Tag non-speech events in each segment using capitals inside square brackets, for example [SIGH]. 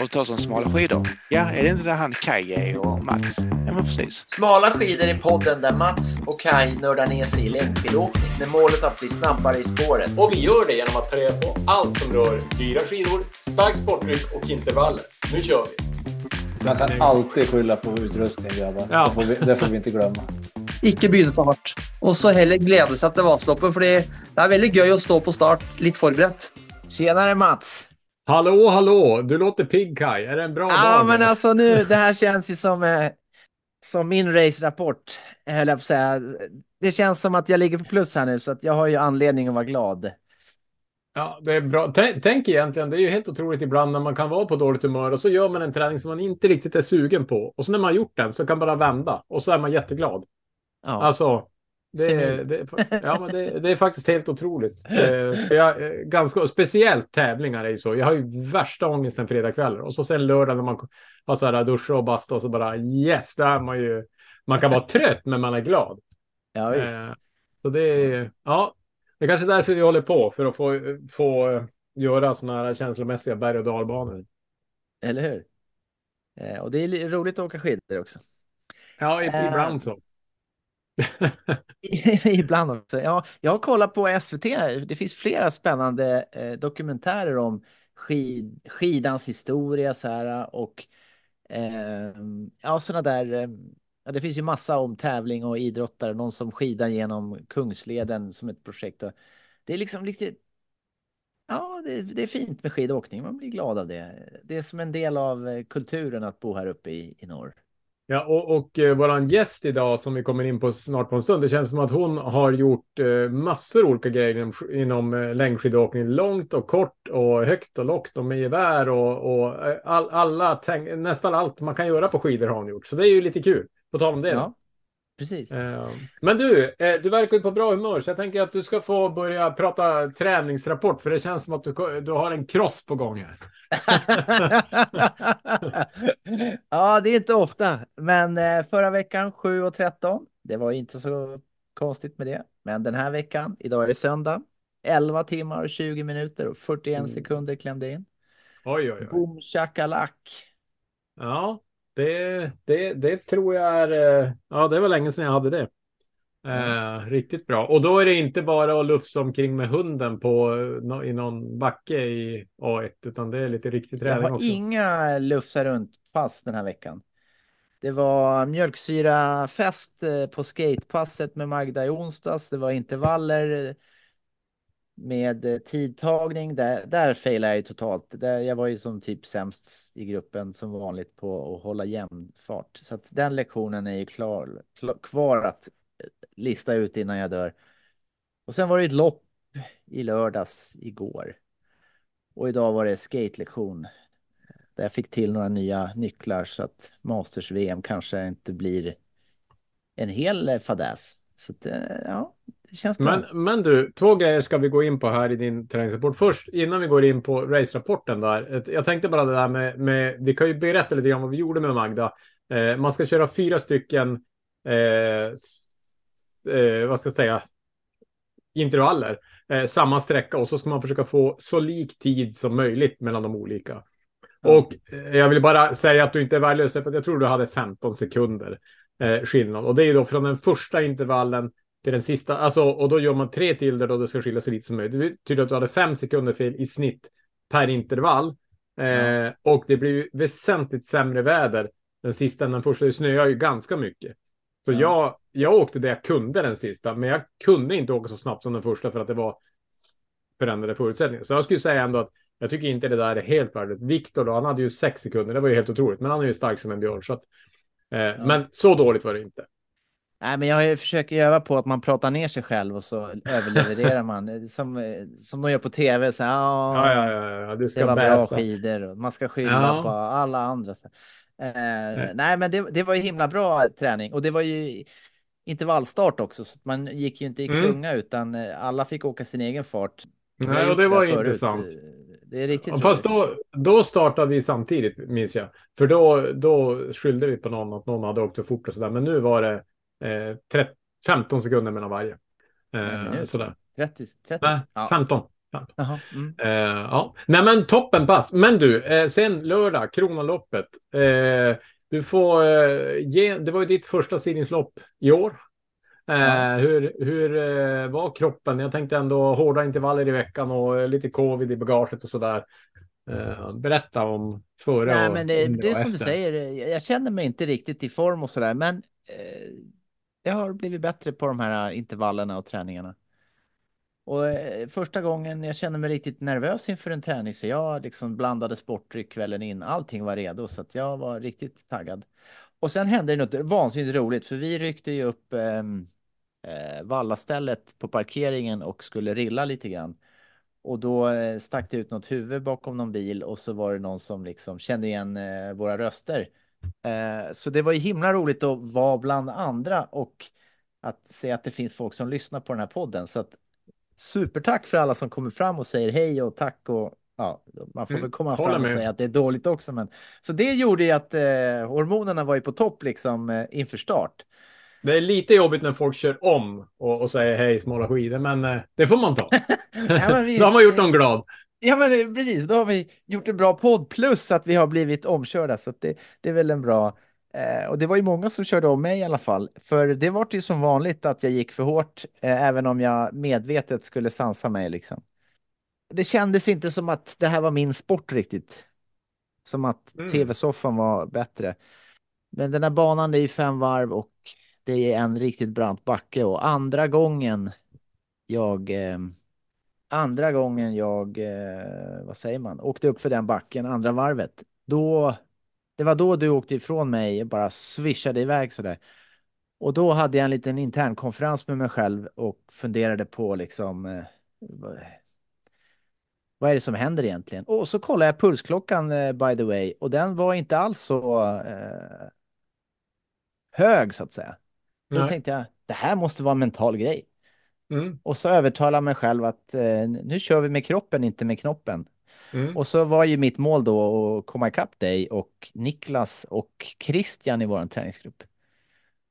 och ta som smala skidor. Ja, är det inte där han Kaj är och Mats? Ja, men precis. Smala skidor i podden där Mats och Kai nördar ner sig i längdskidåkning med målet att bli snabbare i spåret. Och vi gör det genom att ta reda på allt som rör dyra skidor, stark sportdryck och intervaller. Nu kör vi! Man kan alltid skylla på utrustning grabbar. Ja. Det, får vi, det får vi inte glömma. Ikke begynne for hardt. Og så heller glede seg til Vasaloppet, fordi det er veldig gøy å stå på start litt forberedt. Tjenare Mats! Hallå, hallå! Du låter pigg Kaj. Är det en bra Ja, dag? men eller? alltså nu, det här [LAUGHS] känns ju som, eh, som min race-rapport, höll jag på att säga. Det känns som att jag ligger på plus här nu, så att jag har ju anledning att vara glad. Ja, det är bra. Tänk, tänk egentligen, det är ju helt otroligt ibland när man kan vara på dåligt humör och så gör man en träning som man inte riktigt är sugen på. Och så när man har gjort den så kan man bara vända och så är man jätteglad. Ja. Alltså, det, är- det, [LAUGHS] ja, men det, det är faktiskt helt otroligt. Eh, jag, eh, ganska, speciellt tävlingar är ju så. Jag har ju värsta ångesten fredagkvällar och så sen lördag när man har så här duscha och basta och så bara yes, där är man ju. Man kan vara trött men man är glad. ja, visst. Eh, så det är, ja, det är kanske därför vi håller på för att få, få eh, göra sådana här känslomässiga berg och dalbanor. Eller hur? Eh, och det är li- roligt att åka skidor också. Ja, Eh. ibland så. [LAUGHS] Ibland också. Ja, jag har kollat på SVT. Det finns flera spännande eh, dokumentärer om skid, skidans historia så här, och eh, ja, sådana där. Eh, ja, det finns ju massa om tävling och idrottare. Någon som skidar genom Kungsleden som ett projekt. Och det är liksom riktigt. Ja, det, det är fint med skidåkning. Man blir glad av det. Det är som en del av eh, kulturen att bo här uppe i, i norr. Ja, och, och eh, gäst idag som vi kommer in på snart på en stund. Det känns som att hon har gjort eh, massor olika grejer inom, inom eh, längdskidåkning. Långt och kort och högt och lågt och med gevär och, och eh, all, alla, nästan allt man kan göra på skidor har hon gjort. Så det är ju lite kul. På tal om det. då. Ja, precis. Eh, Men du, eh, du verkar ju på bra humör så jag tänker att du ska få börja prata träningsrapport för det känns som att du, du har en cross på gång här. [LAUGHS] ja, det är inte ofta, men eh, förra veckan 7 och 13. Det var inte så konstigt med det, men den här veckan, idag är det söndag, 11 timmar och 20 minuter och 41 Mm. sekunder klämde in. Oj, oj, oj. Boom shakalak. Ja, det, det, det tror jag är... eh, Ja, det var länge sedan jag hade det. Eh, riktigt bra. Och då är det inte bara att lufsa omkring med hunden på, eh, i någon backe i A1, utan det är lite riktig Jag träning har också. inga lufsa runt pass den här veckan. Det var mjölksyrafest eh, på skatepasset med Magda i onsdags. Det var intervaller eh, med eh, tidtagning. Där, där failade jag ju totalt. Där, jag var ju som typ sämst i gruppen som vanligt på att hålla jämn fart. Så att den lektionen är ju klar, klar, kvar att eh, lista ut innan jag dör. Och sen var det ett lopp i lördags igår. Och idag var det skatelektion. Där jag fick till några nya nycklar så att Masters-VM kanske inte blir en hel fadäs. Så att, eh, ja, det känns bra. Men, men du, två grejer ska vi gå in på här i din träningsrapport. Först, innan vi går in på racerapporten där. Jag tänkte bara det där med, med vi kan ju berätta lite grann vad vi gjorde med Magda. Eh, man ska köra fyra stycken, eh, eh, vad ska jag säga, intervaller. Eh, samma sträcka och så ska man försöka få så lik tid som möjligt mellan de olika. Och eh, jag vill bara säga att du inte är värdelös, för att jag tror du hade 15 sekunder eh, skillnad. Och det är då från den första intervallen till den sista, alltså, och då gör man tre till där då det ska skilja sig lite som möjligt. Det betyder att du hade fem sekunder fel i snitt per intervall. Eh, Och det blir ju väsentligt sämre väder den sista än den första. Det snöar ju ganska mycket. Så Ja. jag, jag åkte det jag kunde den sista, men jag kunde inte åka så snabbt som den första för att det var förändrade förutsättningar. Så jag skulle säga ändå att jag tycker inte det där är helt värdigt. Viktor då, han hade ju sex sekunder, det var ju helt otroligt, men han är ju stark som en björn. Så att, eh, Men så dåligt var det inte. Nej, men jag försöker öva på att man pratar ner sig själv och så överlevererar [LAUGHS] man. Som, eh, som de gör på tv. Så, här, Ja, ja, ja, ja, du Det ska var bra bäsa. skidor och man ska skylla Ja. på alla andra. Så. Eh, nej, men det, det var ju himla bra träning och det var ju intervallstart också, så man gick ju inte i Mm. klunga utan eh, alla fick åka sin egen fart. Nej, och det var förut. intressant. Det är riktigt Fast då, då startade vi samtidigt, minns jag. För då, då skyllde vi på någon att någon hade åkt för fort och sådär. Men nu var det eh, 13, 15 sekunder mellan varje. Eh, sådär. 30, 30. Nej, Ja. 15. Jaha, mm. Eh, ja. Nej men toppen pass. Men du, eh, sen lördag, Kronaloppet. Eh, du får eh, ge, det var ju ditt första sidningslopp i år. Eh, Ja. Hur, hur eh, var kroppen? Jag tänkte ändå hårda intervaller i veckan och eh, lite covid i bagaget och sådär. Eh, berätta om före Nej, och men det, det är som du efter. säger, jag jag känner mig inte riktigt i form och sådär, men eh, jag har blivit bättre på de här äh, intervallerna och träningarna. Och eh, första gången jag kände mig riktigt nervös inför en träning, så jag liksom blandade sportdryck kvällen in. Allting var redo, så att jag var riktigt taggad. Och sen hände det något vansinnigt roligt, för vi ryckte ju upp eh, vallastället på parkeringen och skulle rilla lite grann. Och då stack det ut något huvud bakom någon bil och så var det någon som liksom kände igen eh, våra röster. Eh, så det var ju himla roligt att vara bland andra och att se att det finns folk som lyssnar på den här podden. Så att supertack för alla som kommer fram och säger hej och tack och ja, man får Mm, väl komma håller fram och med. säga att det är dåligt också. Men så det gjorde ju att eh, hormonerna var ju på topp liksom eh, inför start. Det är lite jobbigt när folk kör om och, och säger hej smala skidor, men eh, det får man ta. [LAUGHS] Men vi- [LAUGHS] Då har man gjort någon glad. Ja, men precis. Då har vi gjort en bra podd plus att vi har blivit omkörda. Så det, det är väl en bra. Eh, och det var ju många som körde om mig i alla fall. För det var ju som vanligt att jag gick för hårt, eh, även om jag medvetet skulle sansa mig liksom. Det kändes inte som att det här var min sport riktigt. Som att Mm. tv-soffan var bättre. Men den här banan det är ju fem varv och det är en riktigt brant backe och andra gången jag eh, andra gången jag, eh, vad säger man, åkte upp för den backen andra varvet, då, det var då du åkte ifrån mig, bara swishade iväg sådär. Och då hade jag en liten intern konferens med mig själv och funderade på liksom, eh, vad, vad är det som händer egentligen? Och så kollade jag pulsklockan eh, by the way och den var inte alls så eh, hög så att säga. Då Nej. tänkte jag, det här måste vara en mental grej. Mm, Och så övertala mig själv att eh, nu kör vi med kroppen, inte med knoppen. mm. Och så var ju mitt mål då att komma ikapp dig och Niklas och Christian i vår träningsgrupp.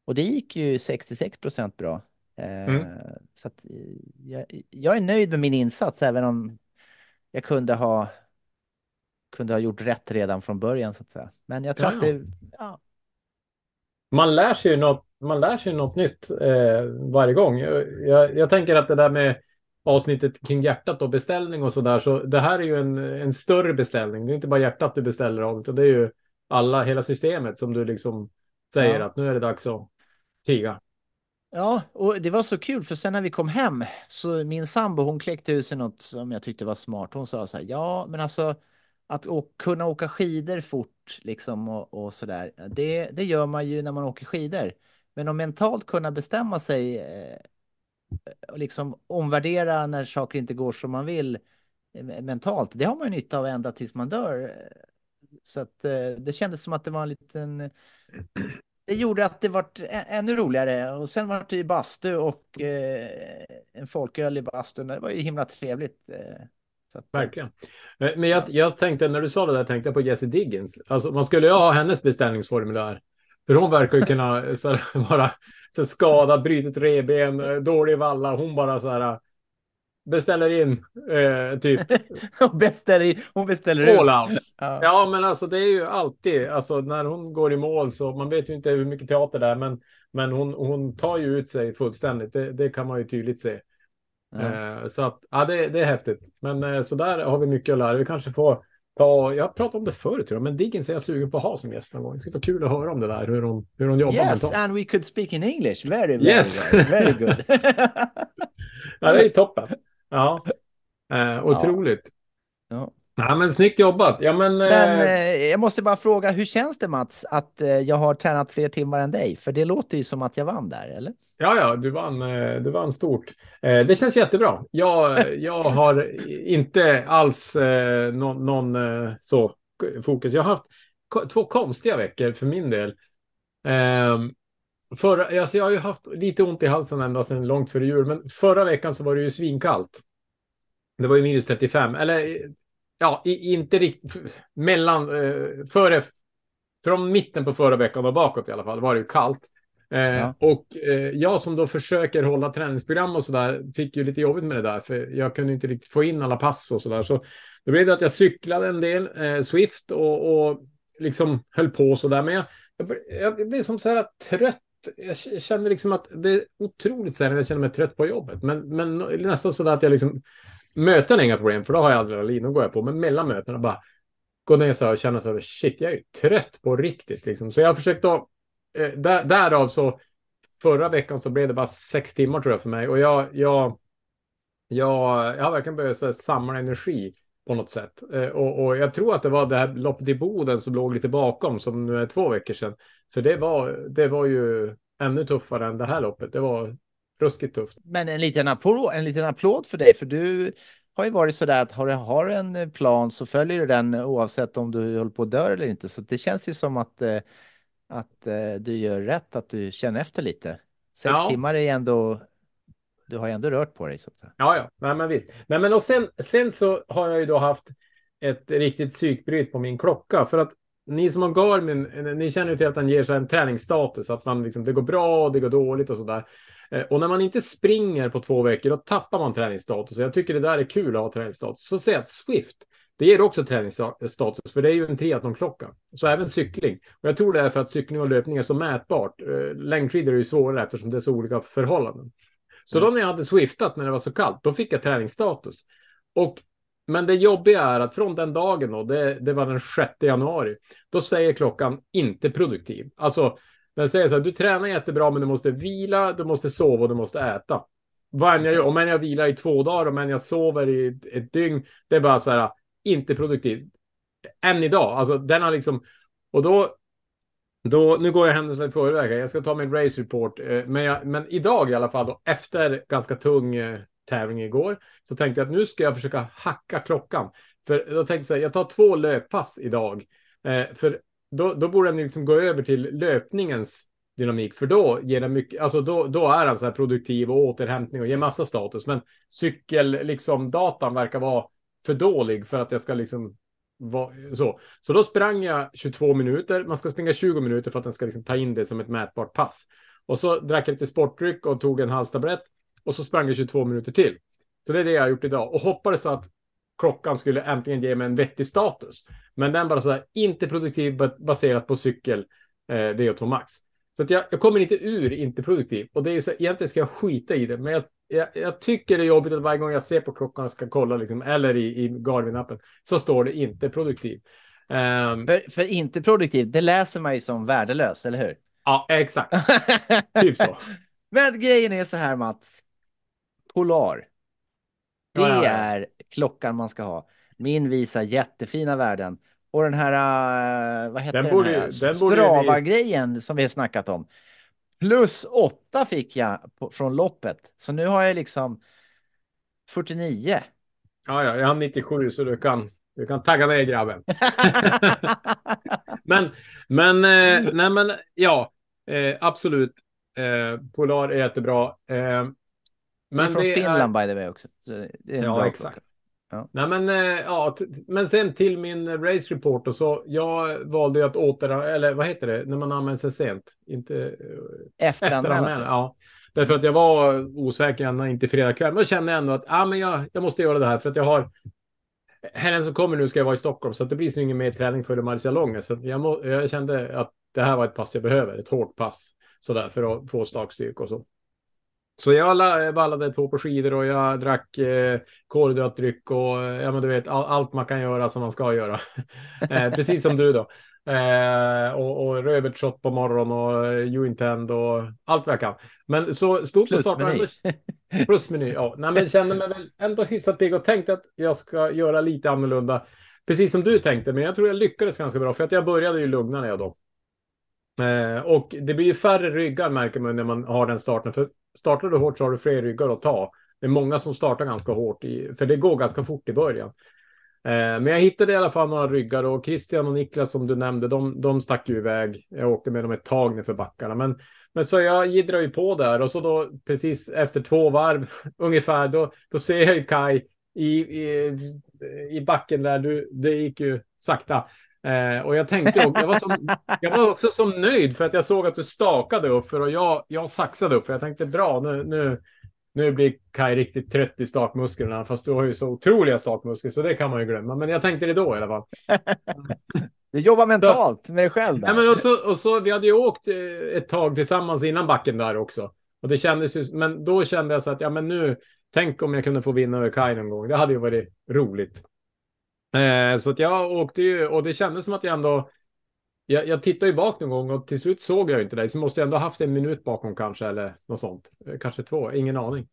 Och det gick ju 66 procent bra. Eh, Mm. Så att, eh, jag, jag är nöjd med min insats, även om jag kunde ha kunde ha gjort rätt redan från början så att säga. Men jag tror Ja, att det, ja, Man lär sig ju något, man lär sig något nytt eh, varje gång. Jag, jag, tänker att det där med avsnittet kring hjärtat och beställning och så där, så det här är ju en, en större beställning. Det är inte bara hjärtat du beställer av, utan det är ju alla, hela systemet som du liksom säger Ja. att nu är det dags att kriga. Ja, och det var så kul för sen när vi kom hem så min sambo hon kläckte ur sig något som jag tyckte var smart. Hon sa så här, ja men alltså att kunna åka skidor fort liksom och, och så där. Det, det gör man ju när man åker skidor. Men att mentalt kunna bestämma sig eh, och liksom omvärdera när saker inte går som man vill eh, mentalt. Det har man ju nytta av ända tills man dör. Så att eh, det kändes som att det var en liten det gjorde att det vart ä- ännu roligare och sen var det ju bastu och en folköl i bastun. Det var ju himla trevligt. Att, Verkligen. Men jag, jag tänkte, när du sa det där, tänkte jag på Jessie Diggins. Alltså, man skulle ju ha hennes beställningsformulär. För hon verkar ju kunna så här, [LAUGHS] vara så skadad, brutit revben, dålig valla. Hon bara så här beställer in, eh, typ [LAUGHS] hon beställer, hon beställer all out. Ja. Ja, men alltså det är ju alltid, alltså när hon går i mål så man vet ju inte hur mycket teater det är, men, men hon, hon tar ju ut sig fullständigt. Det, det kan man ju tydligt se. Ja. Eh, så att, ja, det, det är häftigt. Men eh, så där har vi mycket att lära. Vi kanske får ta, jag pratade om det förut tror jag, men Diggins är jag sugen på att ha som gäst någon gång. Det skulle vara kul att höra om det där, hur hon, hur hon jobbar Yes, and we could speak in English. Very, very, Yes. very, very good. [LAUGHS] [LAUGHS] Ja, det är toppen. Ja, eh, otroligt. Ja. Ja, men snyggt jobbat. Ja, men, Men eh, eh, jag måste bara fråga, hur känns det Mats att eh, jag har tränat fler timmar än dig? För det låter ju som att jag vann där, eller? Ja, ja, du vann, eh, du vann stort. Eh, Det känns jättebra. Jag, jag [LAUGHS] har inte alls eh, någon, någon eh, så fokus. Jag har haft två konstiga veckor för min del. Ehm, Förra, alltså jag har ju haft lite ont i halsen ända sedan långt före jul, men förra veckan så var det ju svinkallt. Det var ju minus 35, eller ja, inte riktigt mellan, eh, före, från mitten på förra veckan och bakåt i alla fall var det ju kallt. Eh, Ja. Och eh, jag som då försöker hålla träningsprogram och sådär fick ju lite jobbigt med det där för jag kunde inte riktigt få in alla pass och sådär. Så då blev det att jag cyklade en del, eh, Swift och, och liksom höll på sådär. Men jag, jag, jag blev som så här trött. Jag k- kände liksom att det är otroligt sällan jag känner mig trött på jobbet. Men, men nästan sådär att jag liksom möten är inga problem för då har jag adrenalin och går jag på. Men mellan mötena bara gå ner så här och känna så här shit jag är ju trött på riktigt liksom. Så jag har försökt att eh, där, därav så förra veckan så blev det bara sex timmar tror jag för mig och jag, jag, jag, jag har verkligen börjat så här, samla energi på något sätt. Eh, och, och jag tror att det var det här loppet i Boden som låg lite bakom som nu är två veckor sedan. För det var, det var ju ännu tuffare än det här loppet. Det var ruskigt tufft. Men en liten, applåd, en liten applåd för dig, för du har ju varit sådär att har du har en plan så följer du den oavsett om du håller på att dö eller inte. Så det känns ju som att, eh, att eh, du gör rätt, att du känner efter lite. Sex Ja. timmar är ändå, du har ju ändå rört på dig så att säga. Ja, ja, nej, men visst. Nej, men och sen, sen så har jag ju då haft ett riktigt psykbryt på min klocka för att ni som har Garmin, ni känner ju till att den ger sig en träningsstatus, att man liksom, det går bra och det går dåligt och sådär. Eh, Och när man inte springer på två veckor, då tappar man träningsstatus. Jag tycker det där är kul att ha träningsstatus. Så säg att Swift, det ger också träningsstatus, för det är ju en triathlonklocka. Så även cykling. Och jag tror det är för att cykling och löpning är så mätbart. Eh, Längdskidor är ju svårare eftersom det är så olika förhållanden. Så då när jag hade swiftat när det var så kallt, då fick jag träningsstatus. Och, men det jobbiga är att från den dagen då, det, det var den 6 januari, då säger klockan inte produktiv. Alltså, den säger så här, du tränar jättebra, men du måste vila, du måste sova och du måste äta. Vad än jag gör, om än jag vilar i två dagar, om än jag sover i ett, ett dygn, det är bara så här, inte produktivt. Än idag, alltså den har liksom, och då, då, nu går jag händelserna i förväg. här. Jag ska ta min race report. Eh, men, jag, men idag i alla fall, då, efter ganska tung eh, tävling igår, så tänkte jag att nu ska jag försöka hacka klockan. För då tänkte jag så här, jag tar två löppass idag. Eh, för då, då borde han liksom gå över till löpningens dynamik, för då ger den mycket, alltså då, då är han så här produktiv och återhämtning och ger massa status. Men cykel, liksom datan verkar vara för dålig för att jag ska liksom vara så. Så då sprang jag 22 minuter. Man ska springa 20 minuter för att den ska liksom ta in det som ett mätbart pass. Och så drack jag lite sportdryck och tog en halstablett och så sprang jag 22 minuter till. Så det är det jag har gjort idag och hoppades att klockan skulle äntligen ge mig en vettig status. Men den bara så här, inte produktiv ba- baserat på cykel eh, VO2 max. Så att jag, jag kommer inte ur inte produktiv. Och det är ju så, egentligen ska jag skita i det. Men jag, jag, jag tycker det är jobbigt att varje gång jag ser på klockan och ska kolla, liksom, eller i, i Garmin-appen, så står det inte produktiv. Ehm, För, för inte produktiv, det läser man ju som värdelös, eller hur? ja, exakt. Typ så. [LAUGHS] Men grejen är så här Mats. Polar. Det Ja, ja, ja. är klockan man ska ha. Min visar jättefina värden. Och den här, eh, vad heter Den borde här den ju Strava-grejen som vi har snackat om. Plus åtta fick jag på, från loppet. Så nu har jag liksom 49. Ja, ja, jag har 97 så du kan, du kan tagga ner grabben. [LAUGHS] Men, men, eh, nej men, ja, eh, absolut. Polar är jättebra. Men från Finland by the way också. Är Ja, exakt. Ja. Nej, men, eh, ja, men sen till min race report och så. Jag valde ju att åter, eller vad heter det, när man använder sig sent? Inte eh, Efteranmäla efteranmäla. sig. Ja. Därför att jag var osäker ända in till fredag kväll. Men jag kände ändå att ah, men jag, jag måste göra det här för att jag har Helgen som kommer nu ska jag vara i Stockholm så det blir så ingen mer träning för Marcia Långa. Så jag, må, jag kände att det här var ett pass jag behöver, ett hårt pass sådär för att få slagstyrka och så. Så jag la- vallade på på skidor och jag drack eh, kolhydratdryck och eh, ja, men du vet all, allt man kan göra som man ska göra. [LAUGHS] eh, precis som du då. Eh, och, och rödbetsshot på morgonen och eh, Uintend och allt vad jag kan. Men så stod på starten. [LAUGHS] Plusmeny, ja. Nej, men kände mig väl ändå hyfsat pigg och tänkte att jag ska göra lite annorlunda. Precis som du tänkte, men jag tror jag lyckades ganska bra för att jag började ju lugnare jag då. Eh, och det blir ju färre ryggar märker man när man har den starten. För startar du hårt så har du fler ryggar att ta. Det är många som startar ganska hårt, i, för det går ganska fort i början. Eh, men jag hittade i alla fall några ryggar och Christian och Niklas som du nämnde, de, de stack ju iväg. Jag åkte med dem ett tag ner för backarna. Men, men så jag jiddrar ju på där och så då precis efter två varv [LAUGHS] ungefär, då, då ser jag ju Kaj i, i, i backen där. Du, det gick ju sakta. Eh, och jag tänkte, jag var, som, jag var också som nöjd för att jag såg att du stakade upp för och jag, jag saxade upp för jag tänkte bra, nu, nu, nu blir Kai riktigt trött i stakmusklerna, fast du har ju så otroliga stakmuskler så det kan man ju glömma. Men jag tänkte det då i alla fall. [LAUGHS] Du jobbar mentalt med dig själv. Där. Ja, men och så, och så, vi hade ju åkt eh, ett tag tillsammans innan backen där också. Och det kändes ju, men då kände jag så att ja, men nu, tänk om jag kunde få vinna över Kaj någon gång. Det hade ju varit roligt. Eh, så att jag åkte ju och det kändes som att jag ändå. Jag, jag tittade ju bak någon gång och till slut såg jag inte dig. Så måste jag ändå haft en minut bakom kanske eller något sånt. Eh, kanske två, ingen aning.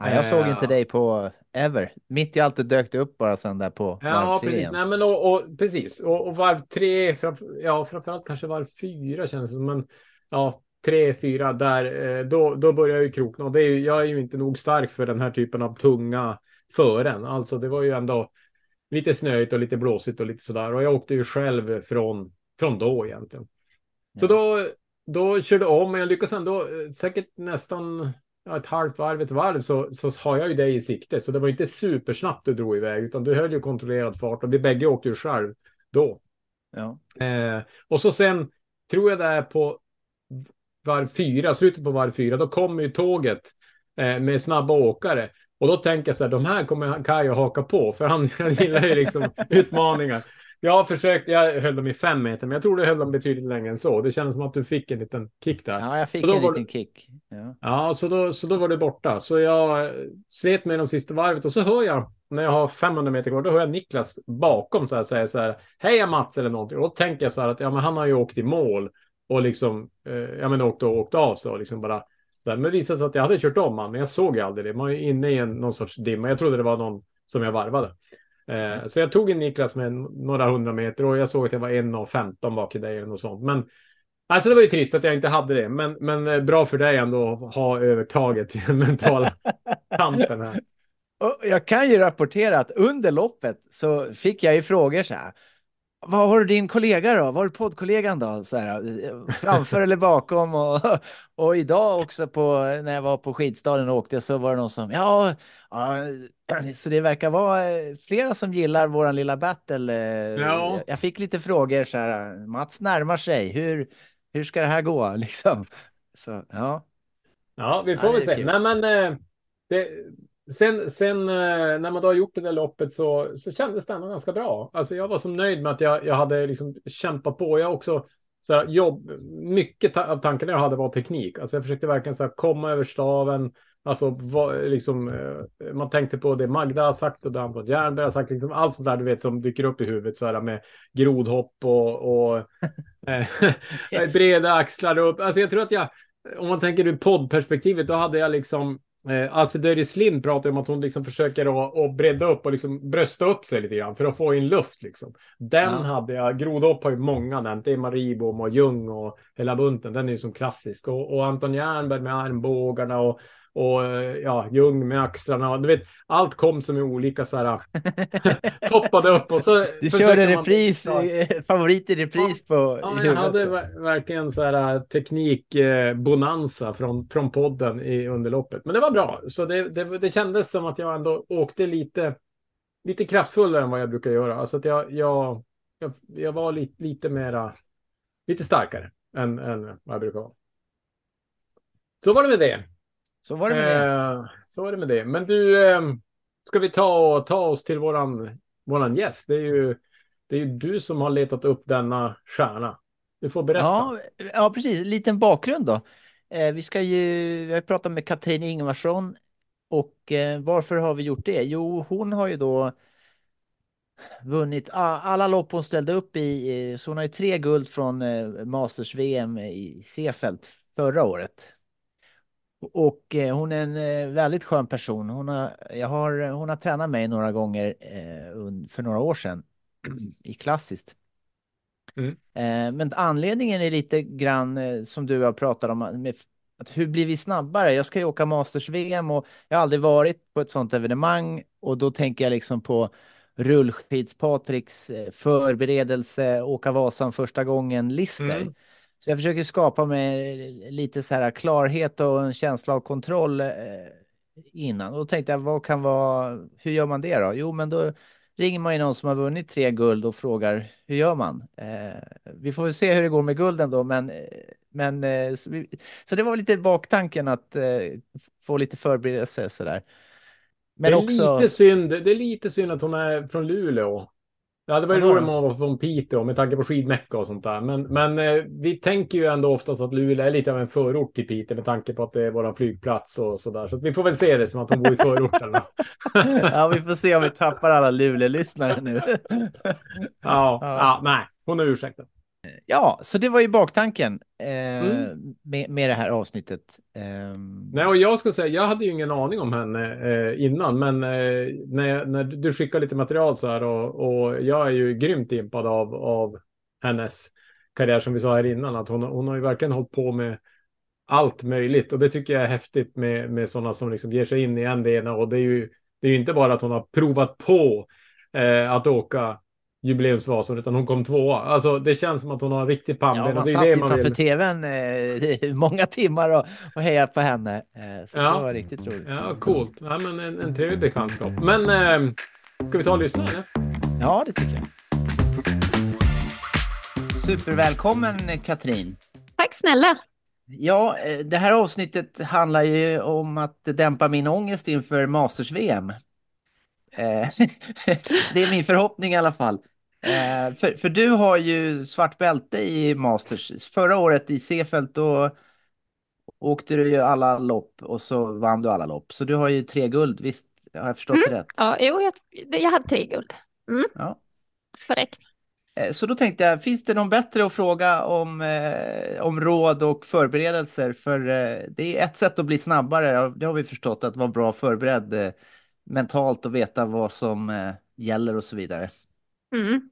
Nej, jag såg Eh, inte dig på ever. Mitt i allt du dök upp bara sen där på Ja, varv tre precis. igen. Nej, men och, och, precis. Och, och varv tre, framför, ja, framförallt kanske varv fyra känns det som. Men ja, tre, fyra där, eh, då, då börjar jag ju krokna. Och det är ju, jag är ju inte nog stark för den här typen av tunga fören. Alltså, det var ju ändå lite snöigt och lite blåsigt och lite sådär. Och jag åkte ju själv från, från då egentligen. Så då, då körde jag om, men jag lyckades ändå eh, säkert nästan ja, ett halvt varv, ett varv så, så har jag ju dig i sikte. Så det var inte supersnabbt du drog iväg, utan du höll ju kontrollerad fart och vi bägge åkte ju själv då. Ja. Eh, och så sen tror jag det är på varv fyra, slutet på varv fyra, då kommer ju tåget eh, med snabba åkare. Och då tänker jag så här, de här kommer Kaj att haka på, för han, han [LAUGHS] gillar ju liksom utmaningar. Jag har försökt, jag höll dem i fem meter, men jag tror du höll dem betydligt längre än så. Det kändes som att du fick en liten kick där. ja, jag fick Så en liten kick. Ja. Ja, så då, så då var det borta. Så jag slet mig de sista varvet och så hör jag när jag har 500 meter kvar, då hör jag Niklas bakom så här säga så här. Hej Mats eller någonting. Och då tänker jag så här att ja, men han har ju åkt i mål och liksom, eh, ja men åkt och åkt av så och liksom bara. Men det visade sig att jag hade kört om han, men jag såg aldrig det. Man är ju inne i en, någon sorts dimma. Jag trodde det var någon som jag varvade. Eh, så jag tog en Niklas med några hundra meter och jag såg att jag var 1,15 bak i dig eller något sånt. Men Alltså det var ju trist att jag inte hade det, men, men eh, bra för dig ändå att ha övertaget i den mentala [LAUGHS] kampen här. Och jag kan ju rapportera att under loppet så fick jag ju frågor så här. Vad har du din kollega då? Vad har du poddkollegan då? Så här, framför eller bakom? Och, och idag också på, när jag var på skidstaden och åkte så var det någon som, ja, ja så det verkar vara eh, flera som gillar våran lilla battle. eh, Ja. Jag fick lite frågor så här, Mats närmar sig, hur, hur ska det här gå [LAUGHS] liksom? Så ja, Ja, vi Ja, får det väl se. Nej, men eh, det, sen, sen eh, när man då har gjort det där loppet så, så kändes det ändå ganska bra. Alltså jag var så nöjd med att jag, jag hade liksom kämpat på. Jag också så här, jobb, mycket ta- av tankarna jag hade var teknik. Alltså jag försökte verkligen så här, komma över staven. Alltså vad, liksom, eh, man tänkte på det Magda har sagt och det Anton Jernberg har sagt. Liksom, allt sånt där du vet som dyker upp i huvudet så här med grodhopp och, och [LAUGHS] eh, [LAUGHS] breda axlar upp. Alltså jag tror att jag, om man tänker ur poddperspektivet, då hade jag liksom Eh, Astrid Döris Lind pratar om att hon liksom försöker att, att bredda upp och liksom brösta upp sig lite grann för att få in luft. Liksom. Den Ja. hade jag, Grodhopp har ju många nämnt, det är Maribom och Ljung och hela bunten, den är ju som klassisk. Och, och Anton Jernberg med armbågarna och, och eh, ja, Ljung med axlarna. Du vet, allt kom som i olika så här, [LAUGHS] poppade upp och så du körde man- repris, Ja. eh, [LAUGHS] favorit i repris på Ja, i men jag hade ver- verkligen så här eh, bonanza från, från podden i underloppet. Men det var bra, så det, det, det kändes som att jag ändå åkte lite, lite kraftfullare än vad jag brukar göra. Alltså att jag, jag, jag, jag var lite, lite mera, lite starkare än, än vad jag brukar vara. Så var det med det. Så var det med det. Eh, så var det med det. Men du, eh, ska vi ta, ta oss till våran, våran gäst? Det är, ju, det är ju du som har letat upp denna stjärna. Du får berätta. Ja, ja, precis. Liten bakgrund då. Eh, vi ska ju, ju pratat med Katrin Ingvarsson och eh, varför har vi gjort det? Jo, hon har ju då vunnit alla lopp hon ställde upp i, eh, så hon har ju tre guld från Masters-VM i Seefeld förra året. Och eh, hon är en eh, väldigt skön person. Hon har, jag har, hon har tränat mig några gånger eh, för några år sedan [CLEARS THROAT] i klassiskt. Eh, Men anledningen är lite grann som du har pratat om, med att hur blir vi snabbare? Jag ska ju åka Masters-VM och jag har aldrig varit på ett sånt evenemang och då tänker jag liksom på rullskids-Patriks förberedelse, åka Vasan första gången, lister. Mm. Så jag försöker skapa mig lite så här klarhet och en känsla av kontroll eh, innan. Och då tänkte jag, vad kan vara, hur gör man det då? Jo, men då ringer man ju någon som har vunnit tre guld och frågar hur gör man? Eh, vi får väl se hur det går med gulden då, men, men eh, så, vi, så, det var lite baktanken att eh, få lite förberedelse sådär. Men det är också... lite synd. Det är lite synd att hon är från Luleå. Det hade varit roligt om hon var från Piteå med tanke på skidmecka och sånt där. Men, men eh, vi tänker ju ändå oftast att Luleå är lite av en förort till Piteå med tanke på att det är vår flygplats och så där. Så vi får väl se det som att hon bor i förorten. [LAUGHS] ja, vi får se om vi tappar alla Luleå-lyssnare nu. ja, [LAUGHS] ja. ja, nej, hon är ursäktad. Ja, så det var ju baktanken eh, mm. med, med det här avsnittet. Eh. Nej, och jag ska säga, jag hade ju ingen aning om henne eh, innan, men eh, när, när du skickar lite material så här och, och jag är ju grymt impad av, av hennes karriär som vi sa här innan, att hon, hon har ju verkligen hållit på med allt möjligt och det tycker jag är häftigt med, med sådana som liksom ger sig in i en det ena och det är ju, det är ju inte bara att hon har provat på eh, att åka jubileumsvasan utan hon kom tvåa. Alltså det känns som att hon har en riktig pannben. Ja, man satt ju framför vill. tvn eh, många timmar och, och hejade på henne. Eh, så ja. det var riktigt roligt. Ja, coolt. Ja, men en, en trevlig bekantskap. Men eh, ska vi ta och lyssna? Eller? Ja, det tycker jag. Supervälkommen Katrin. Tack snälla. Ja, eh, det här avsnittet handlar ju om att dämpa min ångest inför Masters-VM. Eh, [LAUGHS] det är min förhoppning i alla fall. Eh, för, för du har ju svart bälte i Masters. Förra året i Seefeld då åkte du ju alla lopp och så vann du alla lopp. Så du har ju tre guld, visst har jag förstått mm. det rätt? Ja, jo, jag, jag hade tre guld. Mm. Ja. Korrekt. Eh, så då tänkte jag, finns det någon bättre att fråga om, eh, om råd och förberedelser? För eh, det är ett sätt att bli snabbare, det har vi förstått, att vara bra förberedd eh, mentalt och veta vad som eh, gäller och så vidare. Mm.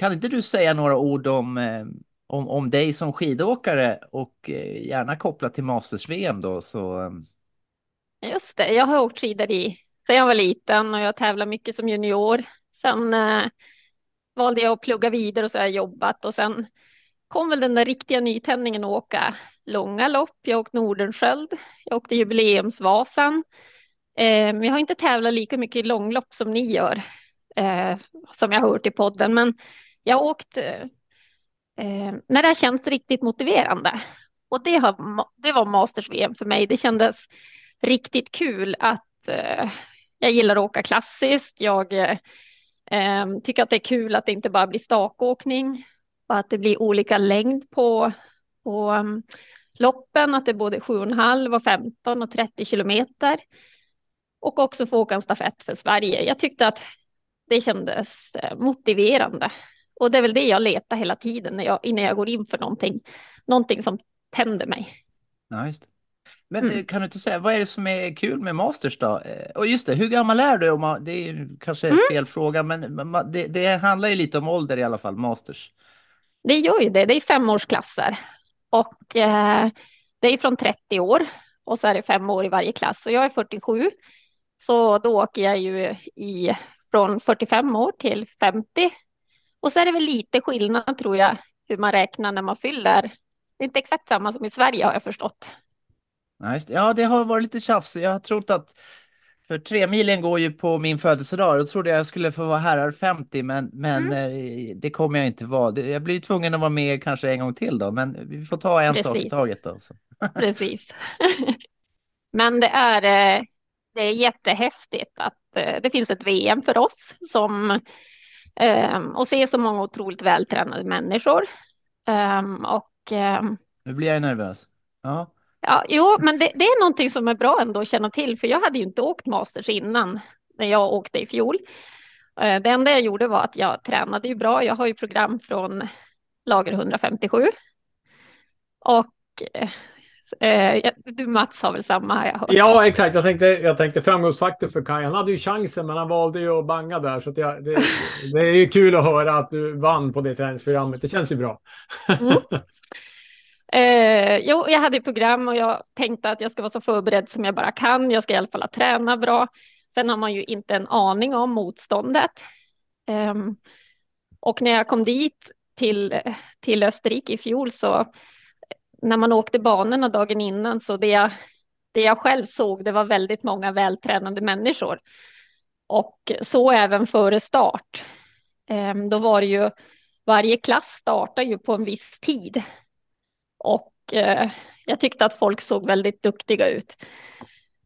Kan inte du säga några ord om, eh, om, om dig som skidåkare och eh, gärna kopplat till Masters-VM då? Så... Eh. Just det, jag har åkt skidor i sedan jag var liten och jag tävlar mycket som junior. Sen eh, valde jag att plugga vidare och så har jag jobbat och sen kom väl den där riktiga nytändningen att åka långa lopp. Jag åkte Nordenskjöld, jag åkte jubileumsvasan. Eh, jag har inte tävlat lika mycket i långlopp som ni gör, eh, som jag har hört i podden, men jag har åkt eh, eh, när det har känts riktigt motiverande. Och det, har, det var Masters-VM för mig. Det kändes riktigt kul att eh, jag gillar att åka klassiskt. Jag eh, eh, tycker att det är kul att det inte bara blir stakåkning och att det blir olika längd på, på um, loppen, att det är både 7,5 och 15 och 30 kilometer. Och också få åka en stafett för Sverige. Jag tyckte att det kändes eh, motiverande och det är väl det jag letar hela tiden när jag, innan jag går in för någonting. Någonting som tänder mig. Ja, just Men mm. Eh, kan du inte säga, vad är det som är kul med Masters då? Eh, och just det, hur gammal är du? Det är kanske mm. fel fråga, men det, det, handlar ju lite om ålder i alla fall, Masters. Det gör ju det, det är femårsklasser. Och eh, det är från 30 år och så är det fem år i varje klass. Och jag är 47, så då åker jag ju i från 45 år till 50 och så är det väl lite skillnad tror jag hur man räknar när man fyller. Det är inte exakt samma som i Sverige har jag förstått. Ja, det har varit lite tjafs. Jag har trott att för tre milen går ju på min födelsedag. Då trodde jag skulle få vara herrar 50, men, men mm. Eh, det kommer jag inte vara. Jag blir tvungen att vara med kanske en gång till då, men vi får ta en Precis. sak i taget då. Precis. [LAUGHS] men det är, eh, det är jättehäftigt att eh, det finns ett VM för oss som Um, och se så många otroligt vältränade människor. Um, och, um, nu blir jag nervös. Ja. Ja, jo, men det, det, är någonting som är bra ändå att känna till, för jag hade ju inte åkt Masters innan när jag åkte i fjol. Uh, det enda jag gjorde var att jag tränade ju bra. Jag har ju program från lager 157. Och uh, Eh, du Mats har väl samma har jag hört. Ja, exakt. Jag tänkte, jag tänkte framgångsfaktor för Kaj. Han hade ju chansen, men han valde ju att banga där. Så jag, det, det, är ju kul att höra att du vann på det träningsprogrammet. Det känns ju bra. Mm. [LAUGHS] Eh, jo, jag hade program och jag tänkte att jag ska vara så förberedd som jag bara kan. Jag ska i alla fall träna bra. Sen har man ju inte en aning om motståndet. Eh, och när jag kom dit till, till Österrike i fjol så när man åkte banorna dagen innan så det jag, det jag själv såg det var väldigt många vältränade människor. Och så även före start. Ehm, då var det ju varje klass startar ju på en viss tid. Och eh, jag tyckte att folk såg väldigt duktiga ut.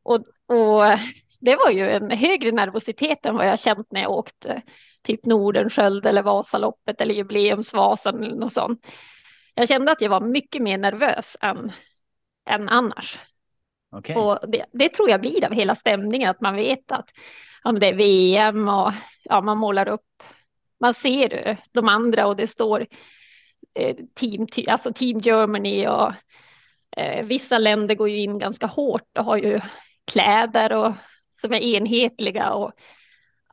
Och, och det var ju en högre nervositet än vad jag känt när jag åkt eh, typ Nordenskjöld eller Vasaloppet eller Jubileumsvasan eller något sånt. Jag kände att jag var mycket mer nervös än, än annars. Okej. Och det, det tror jag blir av hela stämningen, att man vet att om det är VM och ja, man målar upp, man ser de andra och det står eh, team, alltså team Germany och eh, vissa länder går ju in ganska hårt och har ju kläder och som är enhetliga och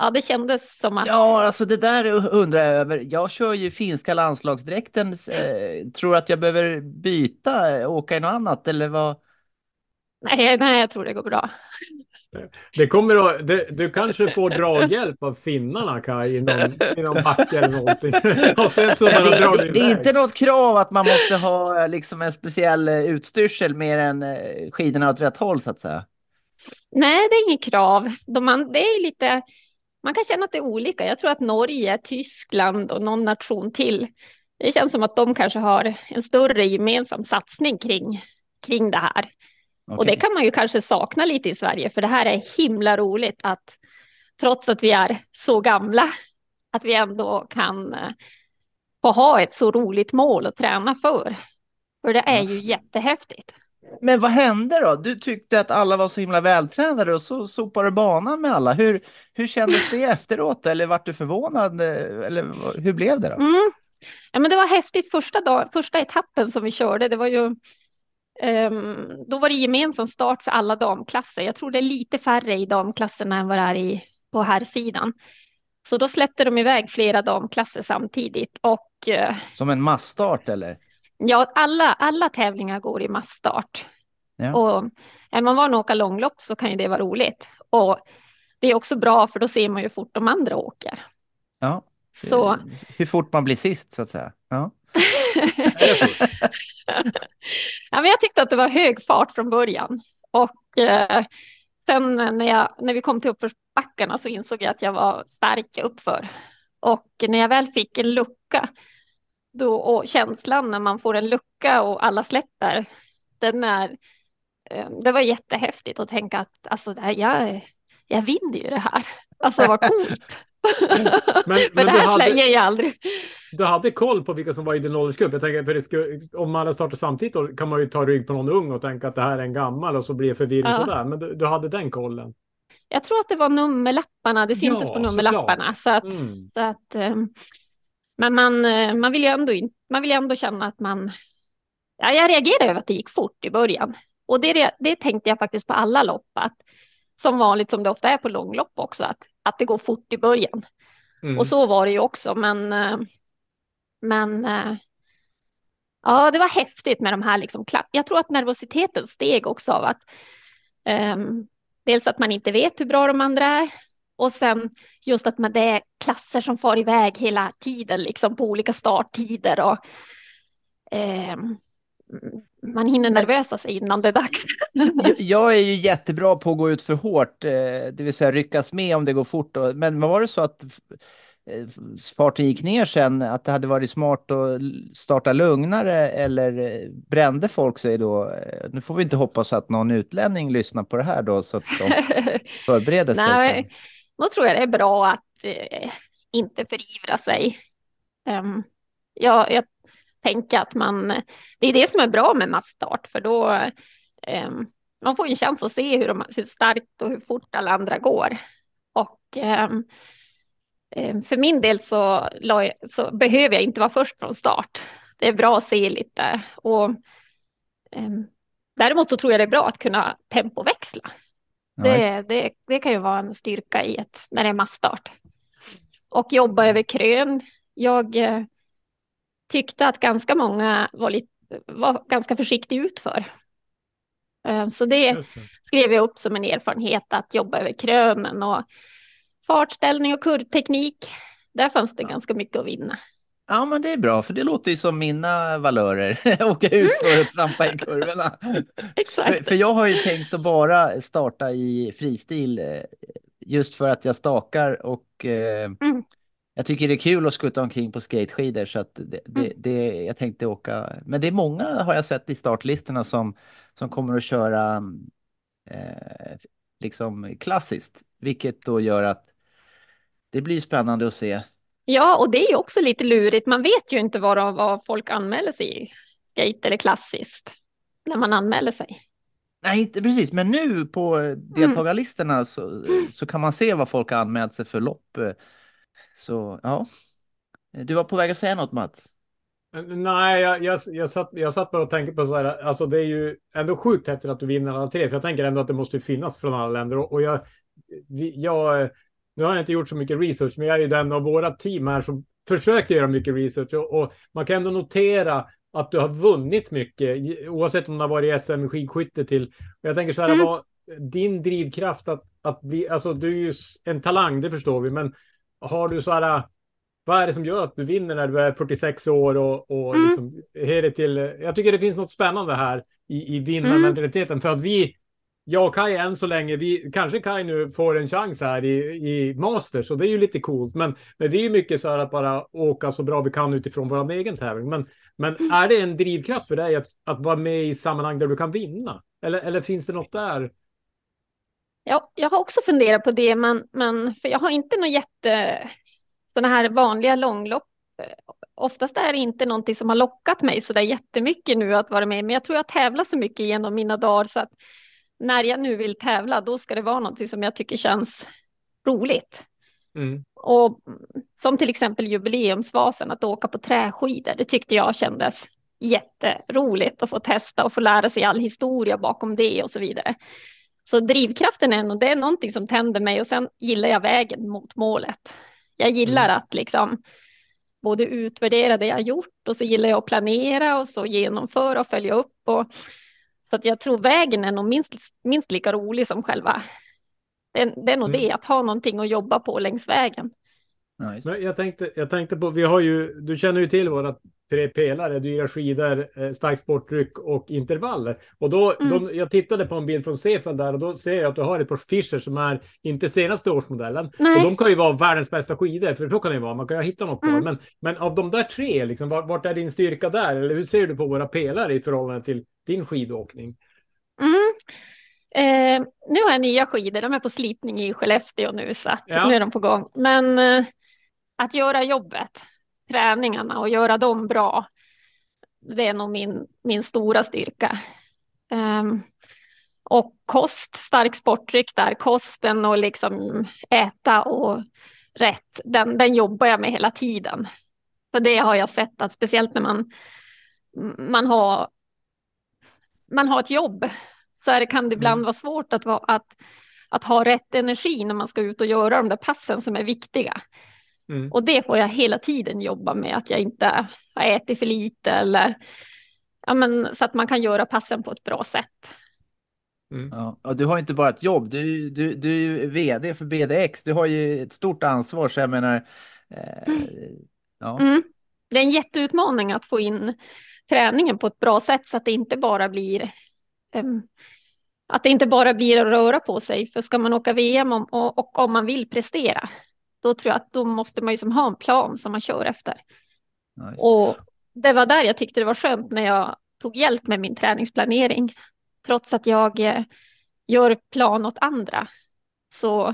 ja, det kändes som att Ja, alltså det där undrar jag över. Jag kör ju finska landslagsdräkten. Eh, tror att jag behöver byta, eh, åka i något annat eller vad? nej, nej, jag tror det går bra. Det kommer att, det, du kanske får draghjälp av finnarna Kaj i någon, i någon backe eller någonting. [LAUGHS] Och sen så Det, det, det är inte något krav att man måste ha eh, liksom en speciell eh, utstyrsel mer än skidorna åt rätt håll så att säga. Nej, det är inget krav. De, man, det är lite, man kan känna att det är olika. Jag tror att Norge, Tyskland och någon nation till, det känns som att de kanske har en större gemensam satsning kring, kring det här. Och Okej. det kan man ju kanske sakna lite i Sverige, för det här är himla roligt att trots att vi är så gamla, att vi ändå kan eh, få ha ett så roligt mål att träna för. För det är ju jättehäftigt. Men vad hände då? Du tyckte att alla var så himla vältränade och så sopade du banan med alla. Hur, hur kändes det efteråt? Eller vart du förvånad? Eller hur blev det då? Mm. Ja, men det var häftigt första, dag, första etappen som vi körde. Det var ju, ehm, då var det gemensam start för alla damklasser. Jag tror det är lite färre i damklasserna än vad det är i, på här sidan. Så då släppte de iväg flera damklasser samtidigt och eh, Som en massstart eller? Ja, alla, alla tävlingar går i massstart. Ja. Och är man van att åka långlopp så kan ju det vara roligt. Och det är också bra för då ser man ju hur fort de andra åker. Ja. Så Hur fort man blir sist så att säga. Ja. [LAUGHS] ja, men jag tyckte att det var hög fart från början. Och eh, sen när, jag, när vi kom till uppförsbackarna så insåg jag att jag var stark uppför. Och när jag väl fick en lucka då, och känslan när man får en lucka och alla släpper, den är, eh, det var jättehäftigt att tänka att alltså, det här, jag, jag vinner ju det här. Alltså vad coolt. Men, [LAUGHS] För men det här hade, säger jag aldrig. du hade koll på vilka som var i din åldersgrupp. Jag tänker, för det skulle, om man hade startat samtidigt då kan man ju ta rygg på någon ung och tänka att det här är en gammal och så blir det förvirring Ja. sådär. Men du, du hade den kollen. Jag tror att det var nummerlapparna, det syntes Ja, på nummerlapparna. Så att, Mm. så att, eh, men man, eh, man vill ju ändå, in, man vill ju ändå känna att man... Ja, jag reagerade över att det gick fort i början. Och det, det tänkte jag faktiskt på alla lopp. Att, som vanligt som det ofta är på långlopp också. Att, att det går fort i början. Mm. Och så var det ju också. Men, eh, men eh, ja, det var häftigt med de här. Liksom, klapp. Jag tror att nervositeten steg också av att ehm, dels att man inte vet hur bra de andra är. Och sen just att man, det är klasser som far iväg hela tiden, liksom på olika starttider. Och, ehm, man hinner nervösa sig innan det är dags. [LAUGHS] Jag- är ju jättebra på att gå ut för hårt, eh, det vill säga ryckas med om det går fort. Men var det så att eh, farten gick ner sen, att det hade varit smart att starta lugnare eller eh, brände folk sig då? Eh, Nu får vi inte hoppas att någon utlänning lyssnar på det här då så att de [LAUGHS] förbereder sig. Nej, då tror jag det är bra att eh, inte förivra sig. Um, jag, jag tänker att man, det är det som är bra med massstart, för då um, man får en chans att se hur, de, hur starkt och hur fort alla andra går. Och um, för min del så, så behöver jag inte vara först från start. Det är bra att se lite. Och, um, däremot så tror jag det är bra att kunna tempoväxla. Ja, Det, det, det kan ju vara en styrka i ett, när det är massstart. Och jobba över krön. Jag eh, tyckte att ganska många var, lite, var ganska försiktig utför. Eh, så det det. skrev jag upp som en erfarenhet att jobba över krönen och fartställning och kurvteknik. Där fanns det ganska mycket att vinna. Ja, men det är bra, för det låter ju som mina valörer. [LAUGHS] Åka ut för att trampa i kurvorna. [LAUGHS] För, Exakt. för jag har ju tänkt att bara starta i fristil eh, just för att jag stakar och eh, Mm. jag tycker det är kul att skutta omkring på skateskidor så att det, det, Mm. det, jag tänkte åka. Men det är många har jag sett i startlistorna som, som kommer att köra eh, liksom klassiskt, vilket då gör att det blir spännande att se. Ja, och det är ju också lite lurigt. Man vet ju inte vad, vad folk anmäler sig i, skate eller klassiskt, när man anmäler sig. Nej, inte precis, men nu på deltagarlistorna så, så kan man se vad folk har anmält sig för lopp. Så ja, du var på väg att säga något Mats? Nej, jag, jag, jag, satt, jag satt bara och tänkte på så här, alltså det är ju ändå sjukt häftigt att du vinner alla tre, för jag tänker ändå att det måste finnas från alla länder och, och jag, vi, jag, nu har jag inte gjort så mycket research, men jag är ju den av våra team här som försöker göra mycket research och, och man kan ändå notera att du har vunnit mycket, oavsett om det har varit SM skidskytte till. Och jag tänker så här, Mm. vad, din drivkraft att, att bli, alltså du är ju en talang, det förstår vi, men har du så här, vad är det som gör att du vinner när du är 46 år och, och Mm. liksom, är det till, jag tycker det finns något spännande här i, i vinnarmentaliteten för att vi, jag och Kaj än så länge, vi, kanske Kaj nu får en chans här i, i Masters och det är ju lite coolt, men, men vi är ju mycket så här att bara åka så bra vi kan utifrån vår egen tävling. Men, men är det en drivkraft för dig att, att vara med i sammanhang där du kan vinna? Eller, eller finns det något där? Ja, jag har också funderat på det, men, men för jag har inte något jätte sådana här vanliga långlopp. Oftast är det inte någonting som har lockat mig så där jättemycket nu att vara med, men jag tror jag tävlar så mycket genom mina dagar så att när jag nu vill tävla, då ska det vara någonting som jag tycker känns roligt. Mm. Och som till exempel jubileumsvasen, att åka på träskidor, det tyckte jag kändes jätteroligt att få testa och få lära sig all historia bakom det och så vidare. Så drivkraften är nog, det är någonting som tänder mig och sen gillar jag vägen mot målet. Jag gillar att liksom både utvärdera det jag gjort och så gillar jag att planera och så genomföra och följa upp. Och, så att jag tror vägen är nog minst, minst lika rolig som själva. Det, är- det är nog Mm. det, att ha någonting att jobba på längs vägen. Men jag tänkte, jag tänkte på, vi har ju, du känner ju till våra tre pelare, dyra skidor, eh, starkt sportdryck och intervaller. Och då, Mm. de, jag tittade på en bild från Sefeld där och då ser jag att du har ett par Fischer som är inte senaste årsmodellen. Nej. Och de kan ju vara världens bästa skidor, för så kan det ju vara, man kan ju hitta något par. Mm. Men, men av de där tre, liksom, vart, vart är din styrka där? Eller hur ser du på våra pelare i förhållande till din skidåkning? Mm. Eh, nu har jag nya skidor, de är på slipning i Skellefteå nu så att Ja. nu är de på gång. Men eh, att göra jobbet, träningarna och göra dem bra, det är nog min, min stora styrka. Ehm, och kost, stark sportdryck där, kosten och liksom äta och rätt, den, den jobbar jag med hela tiden. För det har jag sett att speciellt när man, man har man har ett jobb så är det, kan det ibland Mm. vara svårt att, att, att ha rätt energi när man ska ut och göra de där passen som är viktiga. Mm. Och det får jag hela tiden jobba med, att jag inte har ätit för lite eller ja, men, så att man kan göra passen på ett bra sätt. Mm. Ja, och du har inte bara ett jobb, du, du, du är ju vd för BDX, du har ju ett stort ansvar så jag menar. Eh, ja. Mm. Det är en jätteutmaning att få in träningen på ett bra sätt så att det inte bara blir em, att det inte bara blir att röra på sig. För ska man åka VM om, och, och om man vill prestera, då tror jag att då måste man ju som ha en plan som man kör efter. Det. Och det var där jag tyckte det var skönt när jag tog hjälp med min träningsplanering. Trots att jag eh, gör plan åt andra så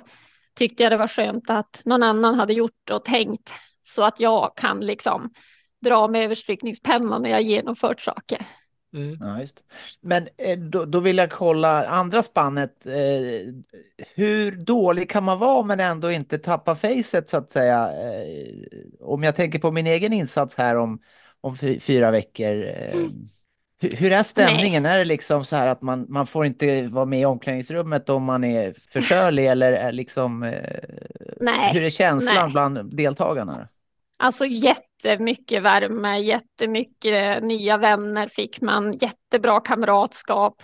tyckte jag det var skönt att någon annan hade gjort och tänkt så att jag kan liksom dra med överstrykningspennan när jag genomfört saker. Mm. Ja, just. Men eh, då, då vill jag kolla andra spannet. Eh, hur dålig kan man vara men ändå inte tappa facet så att säga? Eh, om jag tänker på min egen insats här om, om fy, fyra veckor. Eh, Mm. hur, hur är stämningen? Är det liksom så här att man, man får inte vara med i omklädningsrummet om man är för kölig eller är liksom Nej, hur är känslan nej. bland deltagarna? Alltså jättemycket värme, jättemycket nya vänner fick man, jättebra kamratskap.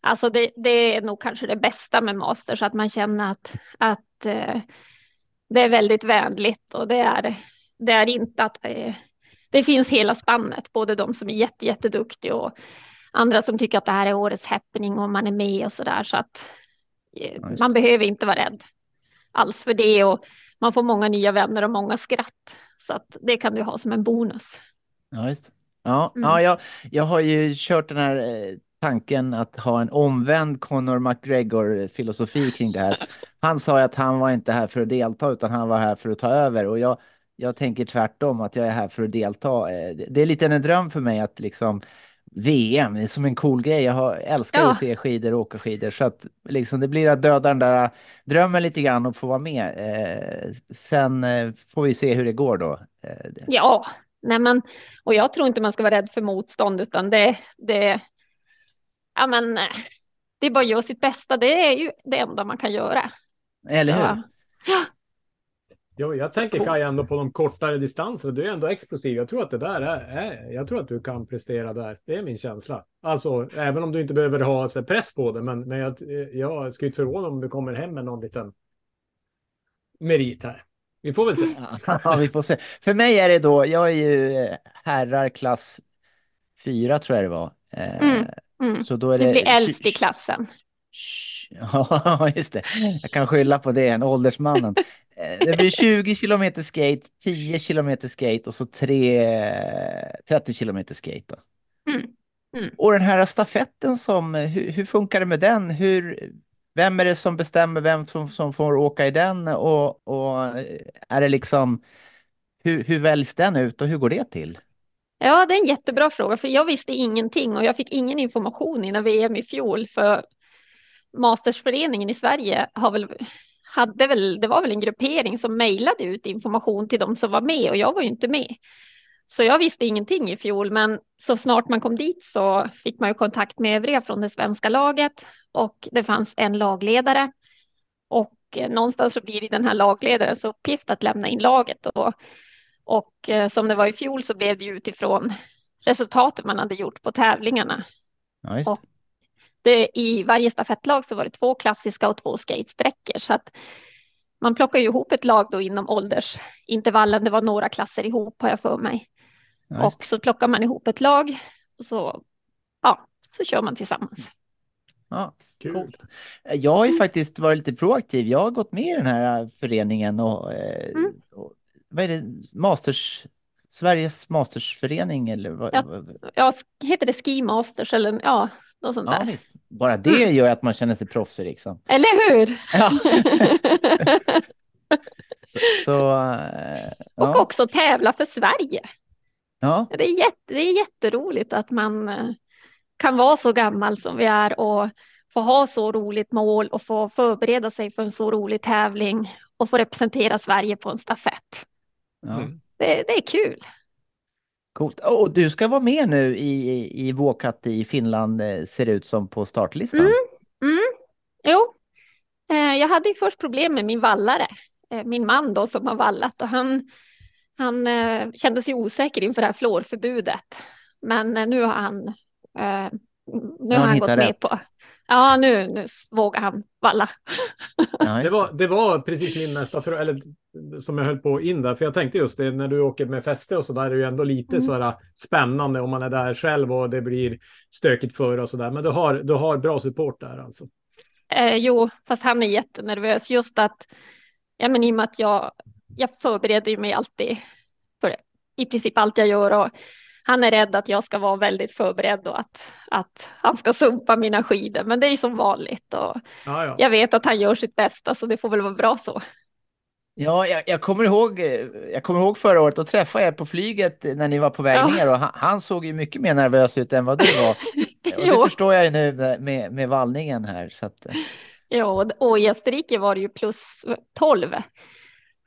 Alltså det, det är nog kanske det bästa med Masters, att man känner att, att eh, det är väldigt vänligt och det är, det är inte att eh, det finns hela spannet, både de som är jätte, jätteduktiga och andra som tycker att det här är årets happening och man är med och så där. Så att eh, man behöver inte vara rädd. alls för det och man får många nya vänner och många skratt. Så att det kan du ha som en bonus. Ja, just. Ja, Mm. ja jag, jag har ju kört den här eh, tanken att ha en omvänd Conor McGregor-filosofi kring det här. Han sa ju att han var inte här för att delta utan han var här för att ta över och jag, jag tänker tvärtom att jag är här för att delta. Eh, det- Det är lite en dröm för mig att liksom VM, det är som en cool grej. Jag har, älskar Ja. att se skidor och åka skidor så att liksom det blir att döda den där drömmen lite grann och få vara med. Eh, sen eh, får vi se hur det går då. Eh, det- Ja, nej men, och jag tror inte man ska vara rädd för motstånd utan det, det, ja men, det är bara att göra sitt bästa. Det är ju det enda man kan göra. Eller hur? Ja. Jo, jag tänker. Kaj ändå på de kortare distanserna. Du är ändå explosiv. Jag tror att det där är, är, jag tror att du kan prestera där. Det är min känsla. Alltså, även om du inte behöver ha så press på det, men, men jag, jag skulle inte förvåna om du kommer hem med någon liten merit här. Vi får väl se. [LAUGHS] Ja, vi får se. För mig är det då, jag är ju eh, herrar klass fyra tror jag det var. Eh, Mm, mm. Så då är Du det... blir äldst i klassen. [LAUGHS] Ja, just det. Jag kan skylla på det, en åldersmannen. Eh, Det blir 20 kilometer skate, 10 kilometer skate och så 3, 30 kilometer skate. Då. Mm, mm. Och den här stafetten som, hur, hur funkar det med den? Hur, vem är det som bestämmer vem som, som får åka i den? Och, och är det liksom, hur, hur väljs den ut och hur går det till? Ja, det är en jättebra fråga, för jag visste ingenting och jag fick ingen information innan VM i fjol. För Mastersföreningen i Sverige har väl, hade väl, det var väl en gruppering som mejlade ut information till de som var med och jag var ju inte med. Så jag visste ingenting i fjol, men så snart man kom dit så fick man ju kontakt med övriga från det svenska laget och det fanns en lagledare. Och eh, någonstans så blir det den här lagledarens uppgift att lämna in laget och och eh, som det var i fjol så blev det ju utifrån resultatet man hade gjort på tävlingarna. Ja. Och- Det, I varje stafettlag så var det två klassiska och två skatesträckor. Så att man plockar ju ihop ett lag då inom åldersintervallen. Det var några klasser ihop har jag för mig. Just. Och så plockar man ihop ett lag och så, ja, så kör man tillsammans. Ja, Kul. coolt. Jag har ju faktiskt varit lite proaktiv. Jag har gått med i den här föreningen och, eh, Mm. och vad är det, Masters, Sveriges Mastersförening eller vad? Ja. vad- Ja, heter det Ski Masters eller ja, något sånt Ja, där. visst. Bara det gör att man känner sig proffsig liksom. Eller hur? Ja. [LAUGHS] Så, så eh, Och ja. också tävla för Sverige. ja, Det är, jätte, det är jätteroligt att man eh, kan vara så gammal som vi är och få ha så roligt mål och få förbereda sig för en så rolig tävling och få representera Sverige på en stafett. ja. Mm. Det, det är kul. Coolt. Och du ska vara med nu i, i, Vuokatti i Finland eh, ser det ut som på startlistan. Mm. Mm. Jo, eh, jag hade ju först problem med min vallare, eh, min man då som har vallat och han, han kände sig osäker inför det här fluorförbudet. Men nu har han, nu har han gått hittat med rätt. på, ja nu, nu vågar han valla. [LAUGHS] Ja, Det var, det var precis min nästa fråga, eller som jag höll på in där, för jag tänkte just det, när du åker med fäste och så där är det ju ändå lite Mm. sådär spännande om man är där själv och det blir stökigt för och så där. Men du har, du har bra support där alltså. Eh, jo, fast han är jättenervös just att, ja men i och med att jag, jag förbereder mig alltid för i princip allt jag gör och han är rädd att jag ska vara väldigt förberedd och att, att han ska sumpa mina skidor. Men det är ju som vanligt och Ja, ja. jag vet att han gör sitt bästa så det får väl vara bra så. Ja, jag, jag, kommer ihåg, jag kommer ihåg förra året, då träffade jag på flyget när ni var på väg Ja. ner och han, han såg ju mycket mer nervös ut än vad du var. [LAUGHS] Och det förstår jag ju nu med, med, med vallningen här. Så att, eh, Ja, och i Österrike var det ju plus 12.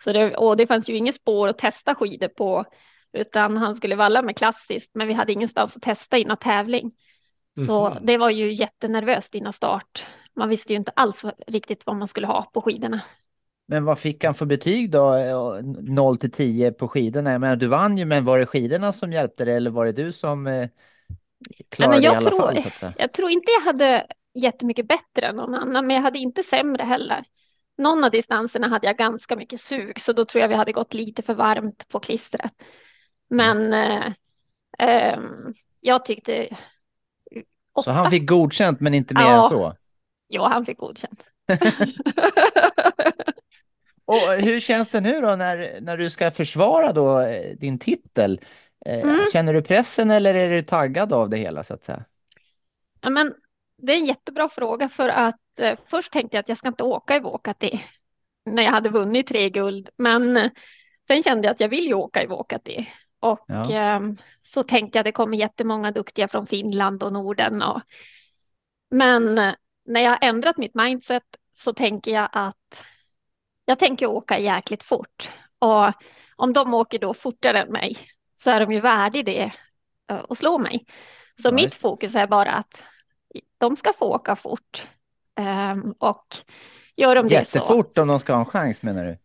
Så det, och det fanns ju inget spår att testa skidor på, utan han skulle valla med klassiskt, men vi hade ingenstans att testa innan tävling. Så Mhm. det var ju jättenervöst innan start. Man visste ju inte alls riktigt vad man skulle ha på skidorna. men vad fick han för betyg då? Eh, 0 till 10 på skidorna? Jag menar, du vann ju, men var det skidorna som hjälpte dig eller var det du som eh, klarade det i jag alla tror- fall? Så? Jag tror inte jag hade jättemycket bättre än någon annan, men jag hade inte sämre heller. Någon av distanserna hade jag ganska mycket sug, så då tror jag vi hade gått lite för varmt på klistret. Men eh, ehm, jag tyckte åtta. Så han fick godkänt men inte mer Ja. än så? Ja, han fick godkänt. [LAUGHS] Och hur känns det nu då när, när du ska försvara då eh, din titel? Eh, Mm. Känner du pressen eller är du taggad av det hela så att säga? Ja, men det är en jättebra fråga för att eh, först tänkte jag att jag ska inte åka i Vuokatti när jag hade vunnit tre guld. Men eh, sen kände jag att jag vill ju åka i Vuokatti. Och Ja. ehm, så tänkte jag det kommer jättemånga duktiga från Finland och Norden. Och... Men eh, när jag har ändrat mitt mindset så tänker jag att jag tänker åka jäkligt fort. Och om de åker då fortare än mig så är de ju värdiga det eh, att slå mig. Så Ja, mitt fokus är bara att de ska få åka fort. Ehm, och gör de det så. Jättefort om de ska ha en chans menar du?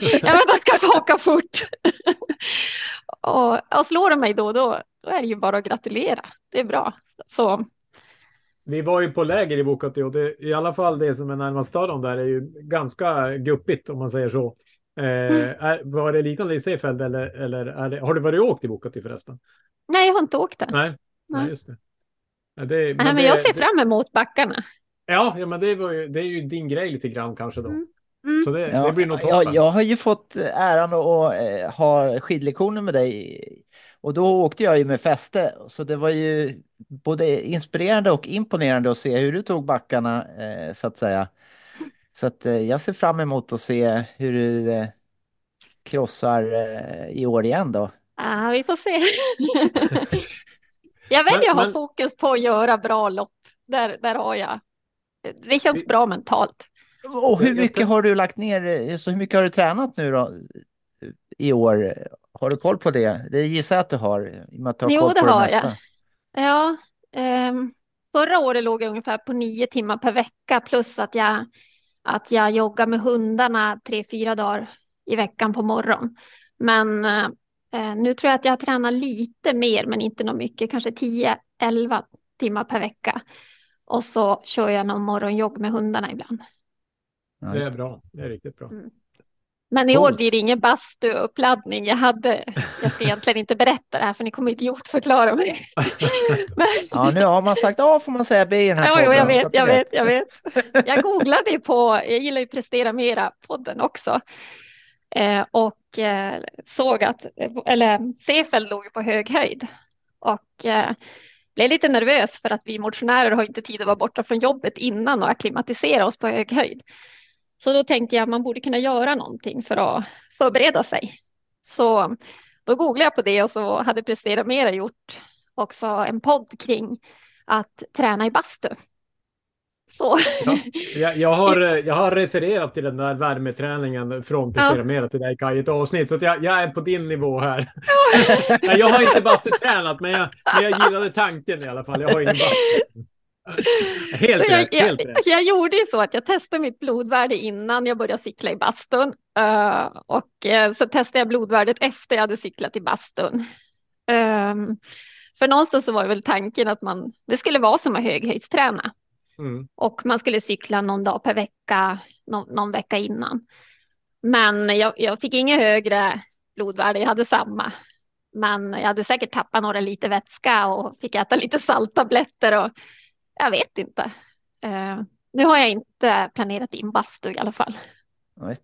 Ja, men de ska få åka fort. och, och slår de mig då, då, då är det ju bara att gratulera. Det är bra. Så Vi var ju på läger i Bukati och det, i alla fall det som är närmast stadion där är ju ganska guppigt om man säger så. Eh, är, var det liknande i Seefeld eller, eller det, har du varit och åkt i Bukati förresten? nej, jag har inte åkt där. Nej, nej. Nej. just det. Det, Nej, men jag ser fram emot backarna. Ja, ja men det, ju, det är ju din grej lite grann kanske då. Mm. Mm. Så det, Ja, det blir nog toppen. jag, jag har ju fått äran att eh, ha skidlektioner med dig och då åkte jag ju med fäste så det var ju både inspirerande och imponerande att se hur du tog backarna eh, så att säga. Så att eh, jag ser fram emot att se hur du eh, krossar eh, i år igen då. Ja, vi får se. [LAUGHS] jag väljer att ha men- fokus på att göra bra lopp. Där, där har jag. Det känns bra mentalt. Och hur mycket har du lagt ner, så hur mycket har du tränat nu då i år? Har du koll på det? Det gissar jag att du har, i och med att du har Jo, koll det på det har mesta. jag. Ja, ehm, förra året låg jag ungefär på nio timmar per vecka plus att jag, att jag joggar med hundarna tre, fyra dagar i veckan på morgon. Men eh, nu tror jag att jag tränar lite mer, men inte något mycket, kanske 10-11 timmar per vecka. Och så kör jag någon morgonjogg med hundarna ibland. Ja, Det är bra. Det är riktigt bra. Mm. Men i år blir det ingen bastuuppladdning. Jag hade, jag ska egentligen inte berätta det här för ni kommer idiotförklara mig. [LAUGHS] Men, Ja, nu har man sagt A får man säga B i den här jo, jag podden, så vet, jag vet, jag vet. Jag googlade ju på, jag gillar ju Prestera Mera podden också. Eh, och eh, såg att, eller Seefeld låg på hög höjd. Och eh, blev lite nervös för att vi motionärer har inte tid att vara borta från jobbet innan och akklimatisera oss på hög höjd. Så då tänkte jag att man borde kunna göra någonting för att förbereda sig. Så då googlade jag på det och så hade Prestera Mera gjort också en podd kring att träna i bastu. Så Ja. Jag, jag, har, [LAUGHS] jag har refererat till den där värmeträningen från Prestera Ja. Mera till dig Kaj i ett avsnitt. Så jag, jag är på din nivå här. [LAUGHS] Nej, jag har inte bastutränat men jag, men jag gillade tanken i alla fall. Jag har ingen bastu. [LAUGHS] Helt Så jag, rätt. Helt jag, rätt. jag gjorde ju så att jag testade mitt blodvärde innan jag började cykla i bastun. Eh, och eh, så testade jag blodvärdet efter jag hade cyklat i bastun. Ehm, för någonstans så var väl tanken att man, det skulle vara som att höghöjdsträna. Mm. Och man skulle cykla någon dag per vecka, någon, någon vecka innan. Men jag, jag fick inget högre blodvärde, jag hade samma. Men jag hade säkert tappat några liter vätska och fick äta lite salttabletter och jag vet inte. Uh, nu har jag inte planerat in bastu i alla fall.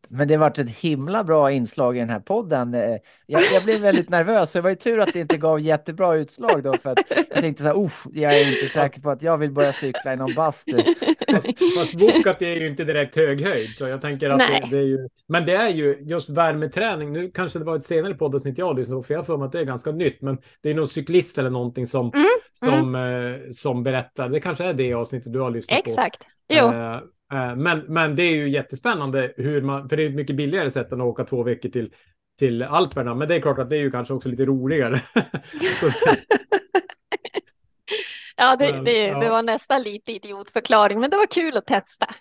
Men det varit ett himla bra inslag i den här podden. Eh, Jag, jag blev väldigt [LAUGHS] nervös, så det var ju tur att det inte gav jättebra utslag då, för att jag tänkte så här, "Usch, jag är inte säker på att jag vill börja cykla i någon bastu. Fast Vuokatti är ju inte direkt hög höjd. Så jag tänker att det, det är ju... Men det är ju just värmeträning. Nu kanske det var ett senare poddavsnitt jag lyssnade på. För jag har för mig att det är ganska nytt. Men det är någon cyklist eller någonting som, Mm, som, eh, som berättar. Det kanske är det avsnittet du har lyssnat på. Exakt. Jo, eh, men, men det är ju jättespännande hur man, för det är ett mycket billigare sätt än att åka två veckor till, till Alperna. Men det är klart att det är ju kanske också lite roligare. [LAUGHS] [LAUGHS] Ja, det, det, det var nästan lite idiotförklaring, men det var kul att testa.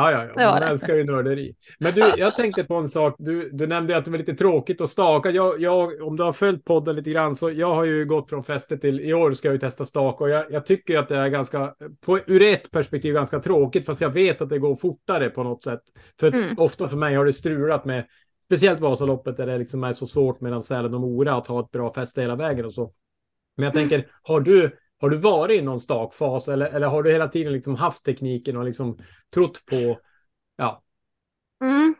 Ja, ja, ja. Man älskar ju nörderi. Men du, jag tänkte på en sak. Du, du nämnde att det var lite tråkigt att staka. Jag, jag, om du har följt podden lite grann så jag har ju gått från fäste till i år ska jag ju testa staka och jag, jag tycker att det är ganska, på, ur ett perspektiv ganska tråkigt fast jag vet att det går fortare på något sätt. För Mm. ofta för mig har det strulat med Speciellt Vasaloppet där det liksom är så svårt mellan Sälen och Mora att ha ett bra fäste hela vägen och så. Men jag Mm. tänker, har du, har du varit i någon stakfas eller, eller har du hela tiden liksom haft tekniken och liksom trott på, ja, Mm.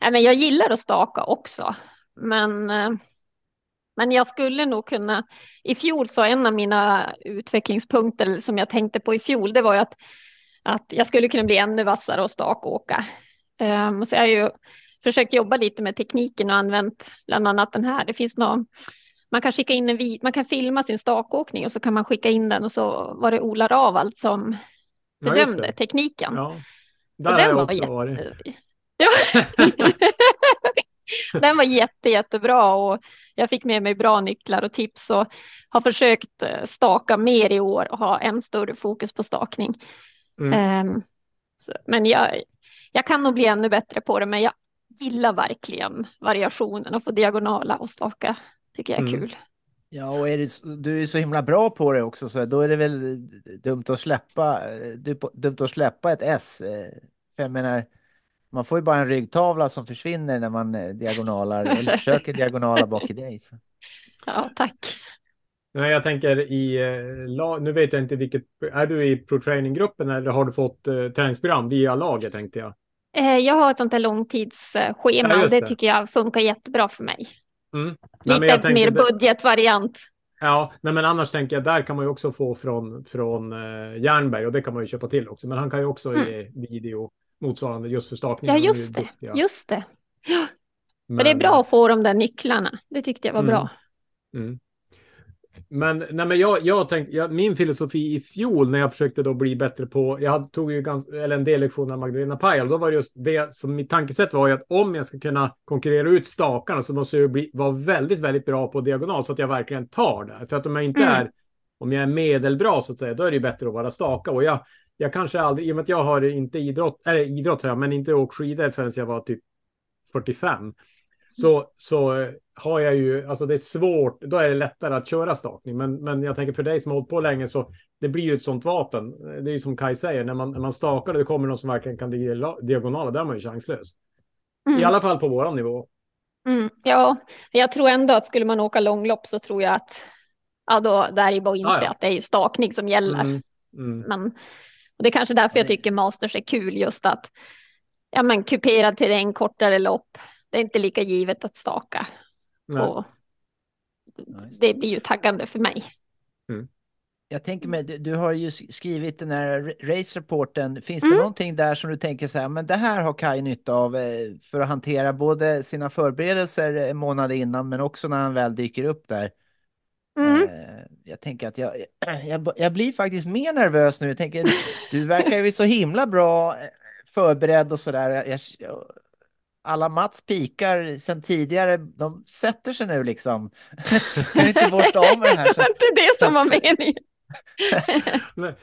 Nej, men jag gillar att staka också, men, eh, men jag skulle nog kunna. I fjol så en av mina utvecklingspunkter som jag tänkte på i fjol, det var ju att, att jag skulle kunna bli ännu vassare och stakåka. Um, så jag har ju försökt jobba lite med tekniken och använt bland annat den här. Det finns någon, man kan skicka in en vid, man kan filma sin stakåkning och så kan man skicka in den och så var det Ola Ravald som Ja, just bedömde det. tekniken. Ja. Där Och har den jag var också jätte- varit. [LAUGHS] Ja. [LAUGHS] den var jätte, jättebra och jag fick med mig bra nycklar och tips och har försökt eh, staka mer i år och ha en större fokus på stakning. Mm. Ehm, så, men jag, jag kan nog bli ännu bättre på det, men jag gillar verkligen variationen och få diagonala och staka. Tycker jag är Mm. kul. Ja, och är det, du är så himla bra på det också, så då är det väl dumt att släppa, eh, du- dumt att släppa ett S. eh, För jag menar, man får ju bara en ryggtavla som försvinner när man eh, diagonalar, eller [LAUGHS] försöker diagonala bak i dig. Så. Ja, tack. Nej, jag tänker i lag, nu vet jag inte vilket, är du i pro training-gruppen eller har du fått eh, träningsprogram via laget tänkte jag? Jag har ett sånt här långtidsschema Ja, och det. tycker jag funkar jättebra för mig. Mm. Nej, Lite men tänkte mer budgetvariant. Ja, nej, men annars tänker jag där kan man ju också få från, från eh, Jernberg och det kan man ju köpa till också. Men han kan ju också Mm. ge video motsvarande just för stakning. Ja, just det. duktiga. Just det. Ja, men det är bra att få de där nycklarna. Det tyckte jag var Mm. bra. Mm. Men, nej, men jag, jag tänkte, jag, min filosofi i fjol när jag försökte då bli bättre på, jag tog ju ganska, eller en del lektioner av Magdalena Pajal, då var det just det som mitt tankesätt var ju att om jag ska kunna konkurrera ut stakarna så måste jag bli, vara väldigt, väldigt bra på diagonal så att jag verkligen tar det. För att om jag inte Mm. är, om jag är medelbra så att säga, då är det ju bättre att vara staka. Och jag, jag kanske aldrig, i och med att jag har inte idrott, eller idrott har jag, men inte åkt skidor förrän jag var typ 45. Så, så eh, har jag ju, alltså det är svårt, då är det lättare att köra stakning. Men, men jag tänker för dig som har hållit på länge så det blir ju ett sånt vapen. Det är ju som Kai säger, när man, när man stakar det kommer någon som verkligen kan diagonala, där är man ju chanslös. Mm. I alla fall på våran nivå. Mm. Ja, jag tror ändå att skulle man åka långlopp så tror jag att ja, då där är bara att inse Ja, ja. att det är ju stakning som gäller. Mm, mm, Men och det är kanske därför jag tycker Masters är kul just att ja, men kuperad terräng, kortare lopp. Det är inte lika givet att staka. Nej. Och det blir ju taggande för mig. Jag tänker mig, du, du har ju skrivit den här race-rapporten. Finns Mm. det någonting där som du tänker så här, men det här har Kaj nytta av eh, för att hantera både sina förberedelser en månad innan, men också när han väl dyker upp där? Mm. Eh, Jag tänker att jag, [CLEARS THROAT] jag, jag blir faktiskt mer nervös nu. Jag tänker, du verkar ju så himla bra eh, förberedd och sådär. Jag, jag, alla Mats pikar sen tidigare, de sätter sig nu liksom. [LAUGHS] kan inte borsta av med det här. det Så, var inte det som var meningen. [LAUGHS] Nej.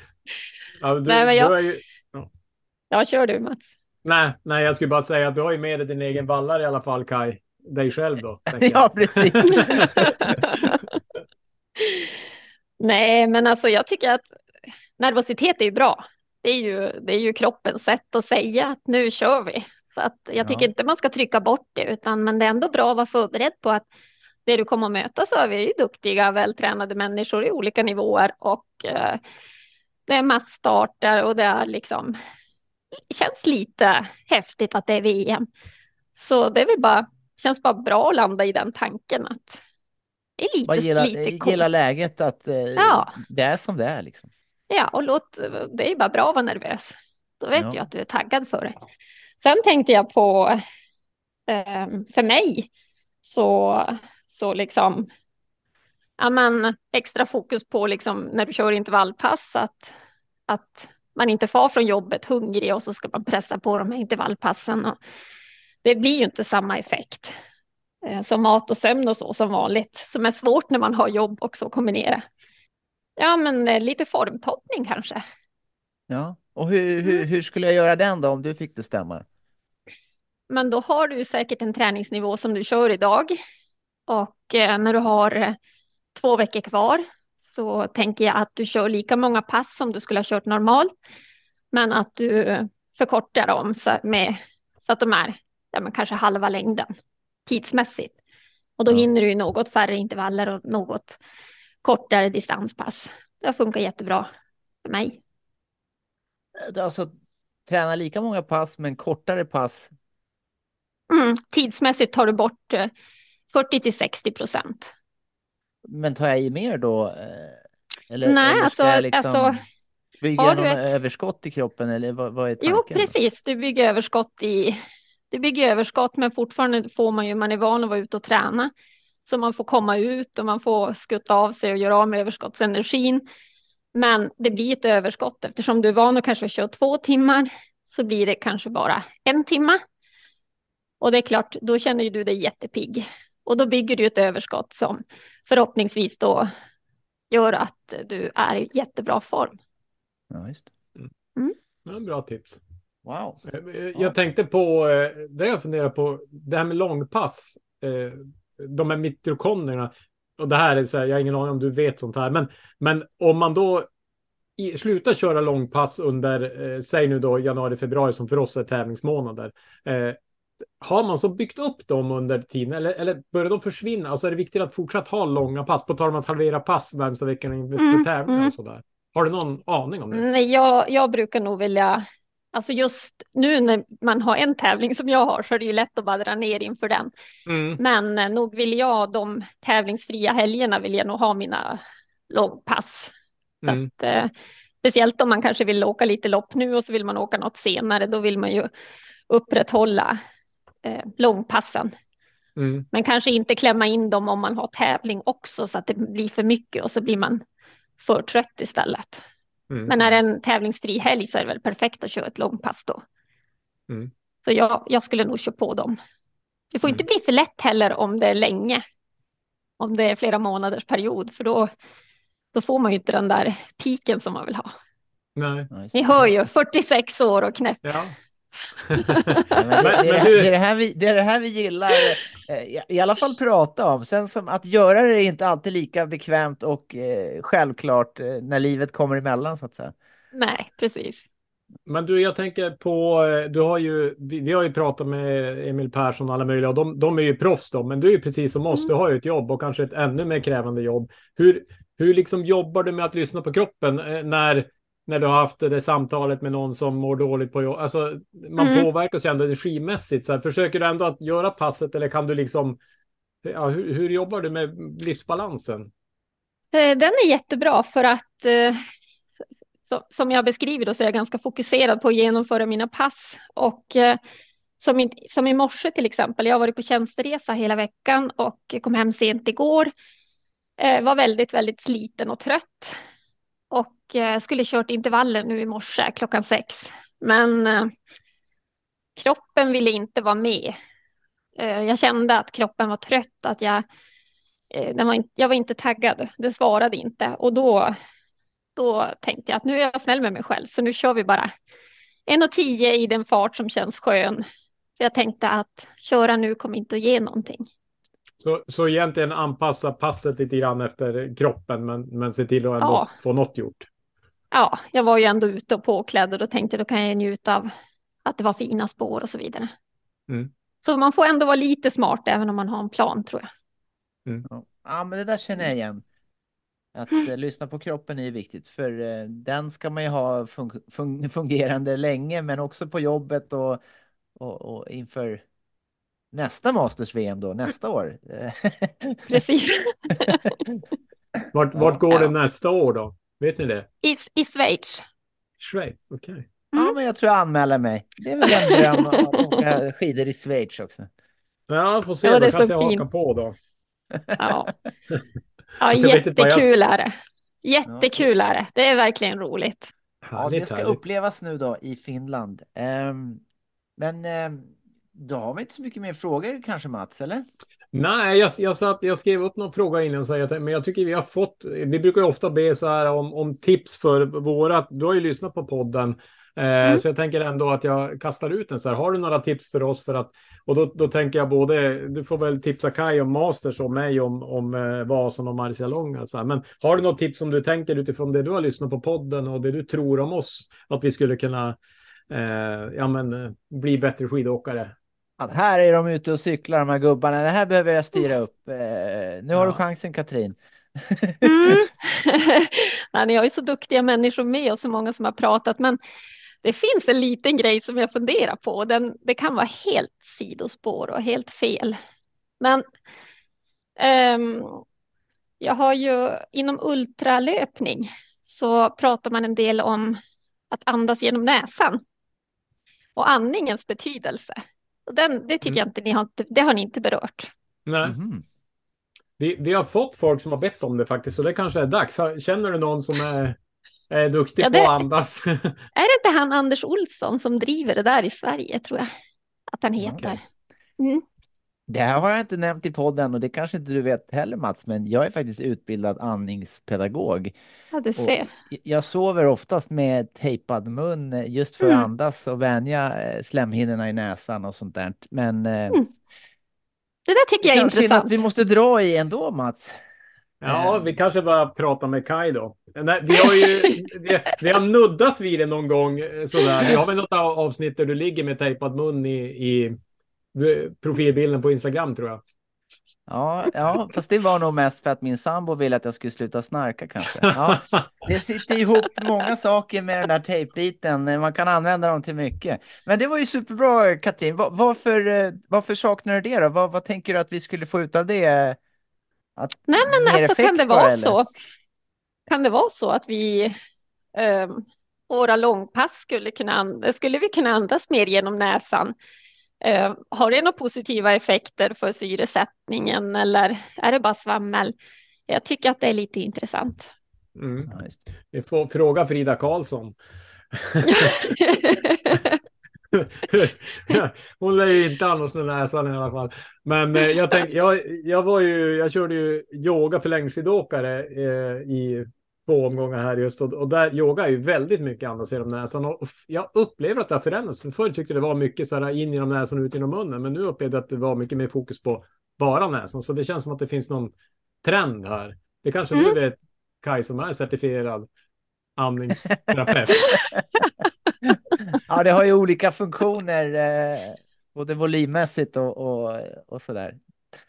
Ja, du, Nej, men jag- du är ju, Ja, kör du Mats. nej, nej, jag skulle bara säga att du har ju med dig din egen vallare i alla fall, Kai. Dig själv då. jag. [LAUGHS] ja, precis. Nej, men alltså jag tycker att nervositet är ju bra. Det är ju, det är ju kroppens sätt att säga att nu kör vi. Så att jag tycker Ja. inte man ska trycka bort det, utan men det är ändå bra att vara förberedd på att det du kommer att möta så är vi ju duktiga, vältränade människor i olika nivåer och eh, det är massstarter och det är liksom känns lite häftigt att det är VM. Så det är väl bara känns bara bra att landa i den tanken att det är lite, gilla, lite coolt. gilla läget att eh, Ja. det är som det är liksom. Ja, och låt, det är bara bra att vara nervös. Då vet Ja. jag att du är taggad för det. Sen tänkte jag på, eh, för mig, så, så liksom, ja men extra fokus på liksom när du kör intervallpass, att, att man inte far från jobbet hungrig och så ska man pressa på de här intervallpassen. Och det blir ju inte samma effekt eh, som mat och sömn och så som vanligt, som är svårt när man har jobb också att kombinera. Ja, men eh, lite formtoppning kanske. Ja. Och hur, hur, hur skulle jag göra den då om du fick bestämma? Men då har du säkert en träningsnivå som du kör idag. Och eh, när du har eh, två veckor kvar så tänker jag att du kör lika många pass som du skulle ha kört normalt. Men att du förkortar dem så, med, så att de är ja, men kanske halva längden tidsmässigt. Och då Ja. hinner du något färre intervaller och något kortare distanspass. Det har funkat jättebra för mig. Alltså träna lika många pass men kortare pass Mm, tidsmässigt tar du bort eh, 40 till 60 procent. Men tar jag i mer då? eh, Eller, Nej, eller alltså- liksom alltså, bygga har du ett- överskott i kroppen eller vad, vad är tanken? Jo, precis. Du bygger överskott i. Du bygger överskott, men fortfarande får man ju. Man är van att vara ute och träna, så man får komma ut och man får skutta av sig och göra av med överskottsenergin. Men det blir ett överskott eftersom du är van att kanske köra två timmar så blir det kanske bara en timme. Och det är klart, då känner ju du dig jättepigg och då bygger du ett överskott som förhoppningsvis då gör att du är i jättebra form. Ja, just. Ja, bra tips. Wow. Eh, Jag tänkte på, eh, det jag funderar på, det här med långpass, eh, de här mitokondrierna. Och det här är så här, jag har ingen aning om du vet sånt här, men, men om man då i, slutar köra långpass under, eh, säg nu då januari, februari som för oss är tävlingsmånader. Har man så byggt upp dem under tiden eller, eller börjar de försvinna? Alltså är det viktigt att fortsatt ha långa pass? På tal om att halvera pass närmsta veckan inför Mm, tävlingar mm. och sådär. Har du någon aning om det? Nej, jag, jag brukar nog vilja, alltså just nu när man har en tävling som jag har så är det ju lätt att bara dra ner inför den. Mm. Men eh, nog vill jag de tävlingsfria helgerna vill jag nog ha mina långpass. Mm. att, eh, speciellt om man kanske vill åka lite lopp nu och så vill man åka något senare, då vill man ju upprätthålla eh, långpassen. Mm. Men kanske inte klämma in dem om man har tävling också så att det blir för mycket och så blir man för trött istället. Mm. Men är det en tävlingsfri helg så är det väl perfekt att köra ett långpass då. Mm. Så jag, jag skulle nog köra på dem. Det får Mm. inte bli för lätt heller om det är länge. Om det är flera månaders period, för då, då får man ju inte den där piken som man vill ha. Nej. Ni hör ju, 46 år och knäpp. Ja. Det, är det, här vi, gillar, eh, i, alla fall prata om. Sen som att göra det är inte alltid lika bekvämt och eh, självklart eh, när livet kommer emellan så att säga. Nej, precis. Men du, jag tänker på, du har ju, vi, vi har ju pratat med Emil Persson och alla möjliga och de, de är ju proffs då, men du är ju precis som oss, Mm. du har ju ett jobb och kanske ett ännu mer krävande jobb. Hur, hur liksom jobbar du med att lyssna på kroppen när, när du har haft det samtalet med någon som mår dåligt på jobb? Alltså, man Mm. påverkas ju ändå energimässigt. Så här, försöker du ändå att göra passet eller kan du liksom, ja, hur, hur jobbar du med livsbalansen? Eh, Den är jättebra för att eh, så, som jag beskriver då så är jag ganska fokuserad på att genomföra mina pass och eh, som, i, som i morse till exempel. Jag har varit på tjänsteresa hela veckan och kom hem sent igår. Var väldigt, väldigt sliten och trött och eh, skulle kört intervaller nu i morse klockan sex. Men eh, kroppen ville inte vara med. Eh, jag kände att kroppen var trött, att jag eh, den var jag var inte taggad, det svarade inte. Och då, då tänkte jag att nu är jag snäll med mig själv, så nu kör vi bara 1.10 i den fart som känns skön. För jag tänkte att köra nu kommer inte att ge någonting. Så, så egentligen anpassa passet lite grann efter kroppen, men, men se till att ändå Ja. få något gjort. Ja, jag var ju ändå ute och påklädd och då tänkte då kan jag njuta av att det var fina spår och så vidare. Mm. Så man får ändå vara lite smart även om man har en plan tror jag. Ja, ja men det där känner jag igen. Att eh, lyssna på kroppen är viktigt för eh, den ska man ju ha fun fungerande länge men också på jobbet och, och, och inför nästa Masters-VM då, nästa år. [LAUGHS] Precis. [LAUGHS] Vart, vart går det Ja. nästa år då? Vet ni det? I, I Schweiz. Schweiz, okej. Ja, men jag tror jag anmäler mig. Det är väl en dröm att åka skidor i Schweiz också. Ja, får se. Ja, det då är kanske så jag hakar fint. på då. Ja, [LAUGHS] ja Alltså, jag jättekul är det. Jättekul är det. Det är verkligen roligt. Ja, det ska härligt. upplevas nu då i Finland. Ehm, men ehm, då har vi inte så mycket mer frågor kanske Mats, eller? Nej, jag, jag, satt, jag skrev upp någon fråga innan, så jag, men jag tycker vi har fått, vi brukar ju ofta be så här om, om tips för våra, du har ju lyssnat på podden, eh, Mm. så jag tänker ändå att jag kastar ut den så här, har du några tips för oss för att, och då, då tänker jag både, du får väl tipsa Kai om Masters och mig om, om eh, Vasan och Marcialonga, så här. men har du något tips som du tänker utifrån det du har lyssnat på podden och det du tror om oss, att vi skulle kunna eh, ja, men, eh, bli bättre skidåkare? Att här är de ute och cyklar de här gubbarna. Det här behöver jag styra upp. Eh, nu har du Ja. chansen Katrin. Mm. [LAUGHS] [LAUGHS] Nej, ni har ju så duktiga människor med och så många som har pratat. Men det finns en liten grej som jag funderar på. Den, det kan vara helt sidospår och helt fel. Men ehm, jag har ju inom ultralöpning så pratar man en del om att andas genom näsan och andningens betydelse. Den, det tycker Mm. jag inte ni har, det har ni inte berört. Nej. Mhm. Vi, vi har fått folk som har bett om det faktiskt, så det kanske är dags. Känner du någon som är, är duktig Ja, på det- att andas? [LAUGHS] Är det inte han Anders Olsson som driver det där i Sverige tror jag att han heter? Okej. Mm. Det här har jag inte nämnt i podden och det kanske inte du vet heller Mats, men jag är faktiskt utbildad andningspedagog. Ja, du ser. Jag sover oftast med tejpad mun eh, just för Mm. att andas och vänja eh, slemhinnorna i näsan och sånt där. Men eh, Mm. Det där tycker jag är intressant. vi måste dra i ändå Mats. Ja, vi kanske bara pratar med Kai då. Nej, vi har ju vi, vi har nuddat vid det någon gång sådär. Vi har väl något av- avsnitt där du ligger med tejpad mun i, i profilbilden på Instagram tror jag. Ja, ja, fast det var nog mest för att min sambo ville att jag skulle sluta snarka kanske. Ja, det sitter ihop många saker med den där tejpbiten. Man kan använda dem till mycket. Men det var ju superbra, Katrin. Va- Varför, eh, varför saknar du det då? Vad, vad tänker du att vi skulle få ut av det? Att, Nej, men alltså kan det vara eller? så? Kan det vara så att vi eh, våra långpass skulle kunna skulle vi kunna andas mer genom näsan? Eh, har det några positiva effekter för syresättningen eller är det bara svammel? Jag tycker att det är lite intressant. Mm. Vi får fråga Frida Karlsson. [LAUGHS] Hon lär ju inte andas med näsan i alla fall. Men eh, jag tänkte, jag, jag var ju, jag körde ju yoga för längdskidåkare eh, i två omgångar här just och, och där yoga är ju väldigt mycket andas genom näsan och jag upplever att det har förändrats. För förr tyckte jag det var mycket så här in genom näsan och ut genom munnen, men nu upplevde jag att det var mycket mer fokus på bara näsan. Så det känns som att det finns någon trend här. Det kanske Mm. du vet, Kaj, som är certifierad andningsterapeut. [LAUGHS] Ja, det har ju olika funktioner, eh, både volymmässigt och, och, och sådär.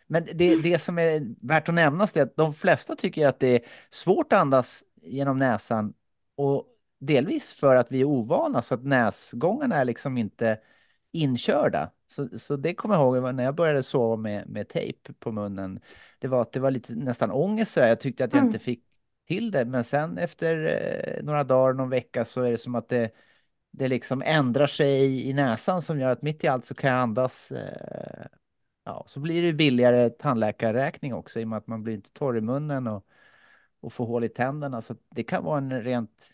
Men det, det som är värt att nämnas är att de flesta tycker att det är svårt att andas genom näsan och delvis för att vi är ovana så att näsgångarna är liksom inte inkörda. Så, så det kommer jag ihåg när jag började sova med, med tejp på munnen. Det var att det var lite nästan ångest sådär. Jag tyckte att jag Mm. inte fick till det. Men sen efter eh, några dagar, någon vecka så är det som att det det liksom ändrar sig i näsan som gör att mitt i allt så kan jag andas. Eh, ja, så blir det billigare tandläkarräkning också i och med att man blir inte torr i munnen och, och får hål i tänderna. Så det kan vara en rent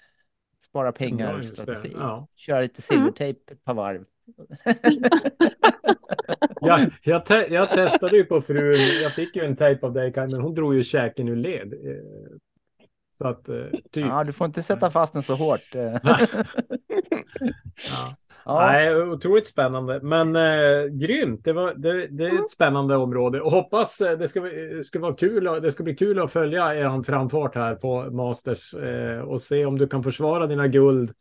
spara Ja, pengar just det. strategi. Ja. Köra lite silvertejp ett par varv. [LAUGHS] Ja, jag, te jag testade ju på frun. Jag fick ju en tejp av dig, men hon drog ju käken ur led. Eh, Så att, eh, typ. Ja, du får inte sätta fast den så hårt. eh. [LAUGHS] Ja. Ja, Nej, otroligt spännande. Men eh, grymt. Det, var, det, det är ett spännande område och hoppas eh, det ska, ska vara kul. Det ska bli kul att följa er framfart här på Masters eh, och se om du kan försvara dina guld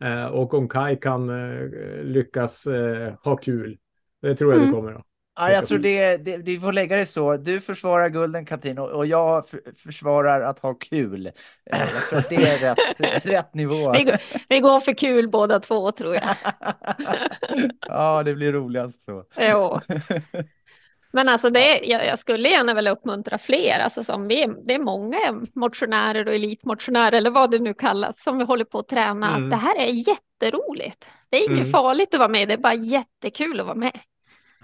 eh, och om Kai kan eh, lyckas eh, ha kul. Det tror jag Mm. det kommer. Då. Ja jag tror det, det, vi får lägga det så. Du försvarar gulden Katrin och, och jag f- försvarar att ha kul. Eh, Jag tror att det är rätt, [LAUGHS] rätt nivå. Vi, vi går för kul båda två tror jag. [LAUGHS] ja, det blir roligast så. Jo. [LAUGHS] Men alltså det, jag, jag skulle gärna vilja uppmuntra fler, alltså som vi, det är många motionärer och elitmotionärer eller vad det nu kallas som vi håller på att träna. Mm. Att det här är jätteroligt. Det är inget Mm. farligt att vara med, det är bara jättekul att vara med.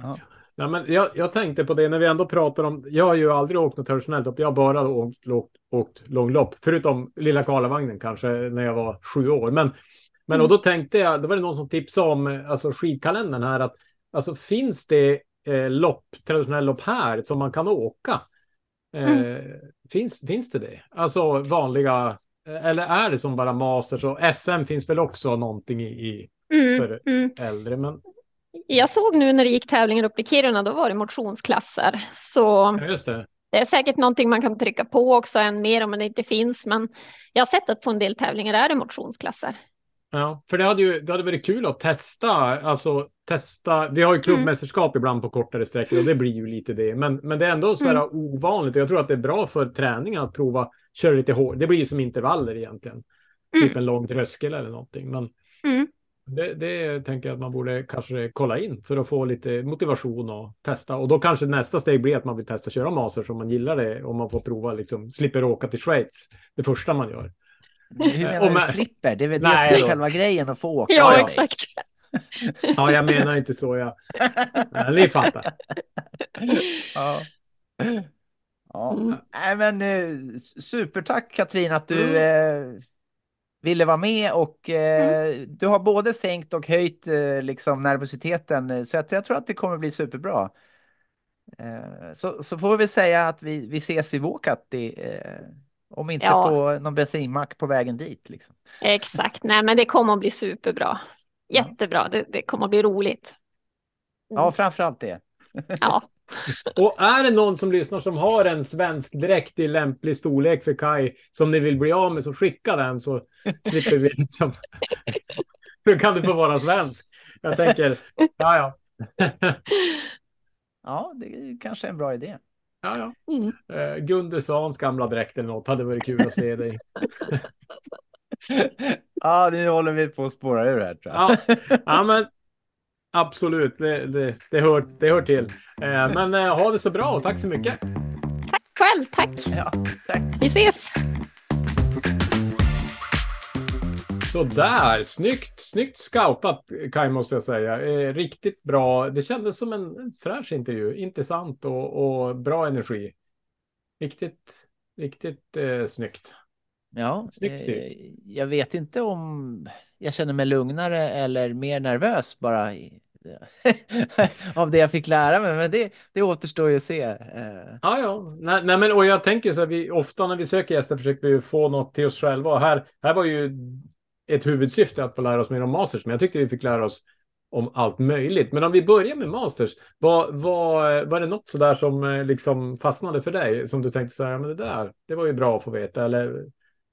Ja. Ja, men jag, jag tänkte på det när vi ändå pratar om. Jag har ju aldrig åkt något traditionellt lopp. Jag har bara åkt, åkt, åkt långlopp, förutom lilla Karlavagnen kanske när jag var sju år. Men, men Mm. och då tänkte jag, då var det någon som tipsade om alltså skidkalendern här att alltså finns det eh, lopp, traditionella lopp här som man kan åka? Eh, finns, finns det det? Alltså vanliga, eller är det som bara Masters och SM finns väl också någonting i, i Mm, för mm. äldre, men Jag såg nu när det gick tävlingar uppe i Kiruna, då var det motionsklasser. Så ja, just det. det är säkert någonting man kan trycka på också än mer om det inte finns. Men jag har sett att på en del tävlingar är det motionsklasser. Ja, för det hade ju det hade varit kul att testa, alltså testa. Vi har ju klubbmästerskap ibland på kortare sträckor och det blir ju lite det. Men, men det är ändå så här Mm. ovanligt jag tror att det är bra för träningen att prova köra lite hårt. Det blir ju som intervaller egentligen. Mm. Typ en lång tröskel eller någonting. Men, Mm. Det, det tänker jag att man borde kanske kolla in för att få lite motivation och testa. Och då kanske nästa steg blir att man vill testa köra Masters om man gillar det. Om man får prova liksom, slipper åka till Schweiz det första man gör. Hur Eh, menar du slipper? Det är väl Nej, det som är själva grejen att få åka. Ja, exakt. [LAUGHS] Ja, jag menar inte så. Jag... Men ni fattar. [LAUGHS] Ja. Ja, Mm. nej men eh, supertack Katrin att du Mm. eh, ville vara med och eh, du har både sänkt och höjt eh, liksom nervositeten så att jag tror att det kommer bli superbra. Eh, så, så får vi säga att vi, vi ses i Vuokatti eh, om inte Ja. på någon bensinmack på vägen dit. Liksom. Exakt. Nej, men det kommer att bli superbra. Jättebra. Det, det kommer att bli roligt. Ja, framförallt det. Ja, Och är det någon som lyssnar som har en svensk dräkt i lämplig storlek för Kai som ni vill bli av med så skicka den så slipper vi liksom. [LAUGHS] Hur kan du få vara svensk? Jag tänker, ja ja. Ja, det är kanske en bra idé. ja, ja. Mm. Eh, Gunde Svans gamla dräkt eller något hade varit kul att se dig. [LAUGHS] Ja, nu håller vi på att spåra ur här tror jag. Ja, ja men absolut, det, det, det, hör, det hör till. Eh, men eh, ha det så bra och tack så mycket. tack själv. Tack. Ja, tack. Vi ses. Så där, snyggt, snyggt scoutat Kaj måste jag säga. Eh, riktigt bra. Det kändes som en, en fräsch intervju. Intressant och, och bra energi. Riktigt, riktigt eh, snyggt. Ja, eh, jag vet inte om jag känner mig lugnare eller mer nervös bara i- [LAUGHS] av det jag fick lära mig, men det, det återstår ju att se. Eh, Ja, ja. Nej, nej, men och jag tänker så här, vi ofta när vi söker gäster försöker vi få något till oss själva. Och här, här var ju ett huvudsyfte att få lära oss mer om Masters, men jag tyckte vi fick lära oss om allt möjligt. Men om vi börjar med Masters, var, var, var det något sådär som eh, liksom fastnade för dig? Som du tänkte så här, men det där, det var ju bra att få veta. Eller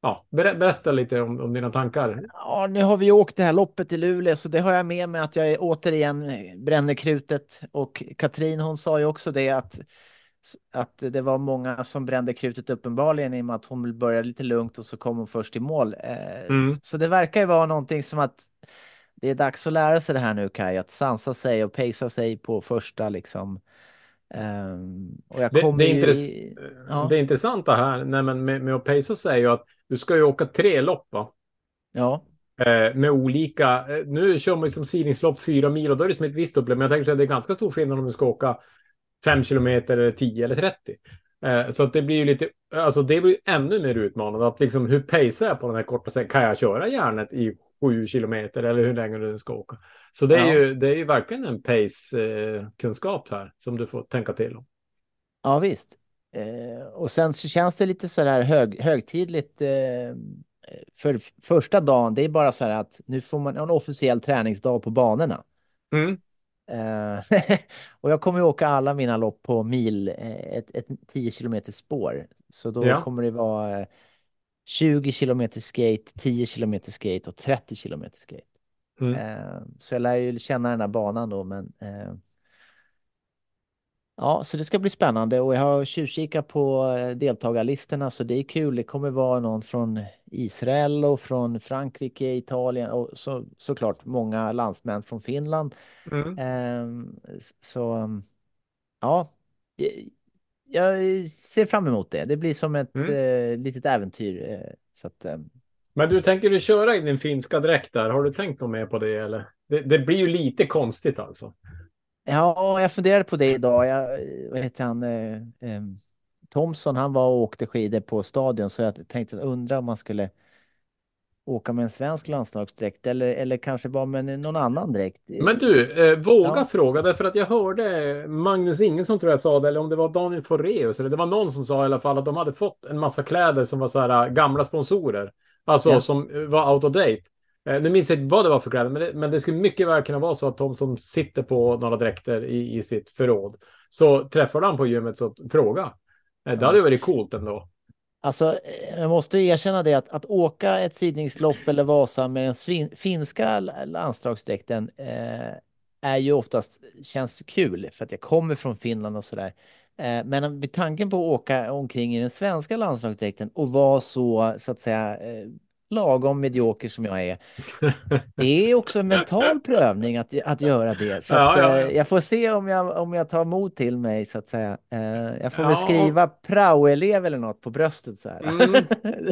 ja, ber, berätta lite om, om dina tankar. Ja, nu har vi åkt det här loppet i Luleå, så det har jag med mig att jag återigen bränner krutet. Och Katrin, hon sa ju också det att, att det var många som brände krutet uppenbarligen i och med att hon började lite lugnt och så kom hon först i mål. Eh, Mm. så- Så det verkar ju vara någonting som att det är dags att lära sig det här nu Kaj, att sansa sig och pacea sig på första liksom. Jag Det, det, är intress- i- ja. det intressanta här nej, men med, med att pacea sig är ju att du ska ju åka tre lopp va? Ja, Eh, med olika, eh, nu kör man ju som sidningslopp fyra mil och då är det som ett visst upplägg. Men jag tänker att det är ganska stor skillnad om du ska åka fem kilometer eller 10 eller 30. Eh, så att det blir ju lite, alltså det blir ännu mer utmanande att liksom hur pacear jag på den här korta sträckan? Kan jag köra järnet i sju kilometer eller hur länge du ska åka? Så det är, Ja. ju, det är ju verkligen en pace-kunskap här som du får tänka till om. ja visst. Eh, och sen så känns det lite så där hög, högtidligt. Eh, för första dagen, det är bara så här att nu får man en officiell träningsdag på banorna. Mm. Eh, [LAUGHS] och jag kommer ju åka alla mina lopp på mil, eh, ett, ett 10 kilometer spår. Så då Ja. kommer det vara eh, 20 kilometer skate, 10 kilometer skate och 30 kilometer skate. Mm. Eh, så jag lär ju känna den här banan då, men eh, ja, så det ska bli spännande och jag har tjuvkikat på eh, deltagarlistorna så det är kul. Det kommer vara någon från Israel och från Frankrike, Italien och så, såklart många landsmän från Finland. Mm. Ehm, så ja, jag- jag ser fram emot det. Det blir som ett Mm. eh, litet äventyr. Eh, så att, eh, Men du, tänker du köra i din finska dräkt där? Har du tänkt något mer på det eller? Det, det blir ju lite konstigt alltså. Ja, jag funderade på det idag. Jag, vad heter han? Eh, eh, Thomson, han var och åkte skidor på stadion så jag tänkte undra om man skulle åka med en svensk landslagsdräkt eller, eller kanske bara med någon annan dräkt. Men du, eh, våga Ja. fråga därför att jag hörde Magnus Ingesson tror jag sa det, eller om det var Daniel Foreus, eller det var någon som sa i alla fall att de hade fått en massa kläder som var så här äh, gamla sponsorer. Alltså Ja. som eh, var out of date. Eh, nu minns jag inte vad det var för kläder, men det, men det skulle mycket väl kunna vara så att de som sitter på några dräkter i, i sitt förråd, så träffar de på gymmet så fråga. Eh, det hade ju varit coolt ändå. Alltså, eh, jag måste erkänna det att, att åka ett sidningslopp eller Vasa med den finska landslagsdräkten eh, är ju oftast känns kul för att jag kommer från Finland och sådär. Eh, men vid tanken på att åka omkring i den svenska landslagsdräkten och vara så, så att säga, eh, lagom medioker som jag är. [LAUGHS] Det är också en mental prövning att, att göra det. Så Ja, att, ja, ja. eh, jag får se om jag, om jag tar mod till mig så att säga. Eh, jag får väl Ja. skriva praoelev eller något på bröstet så här. Mm. [LAUGHS]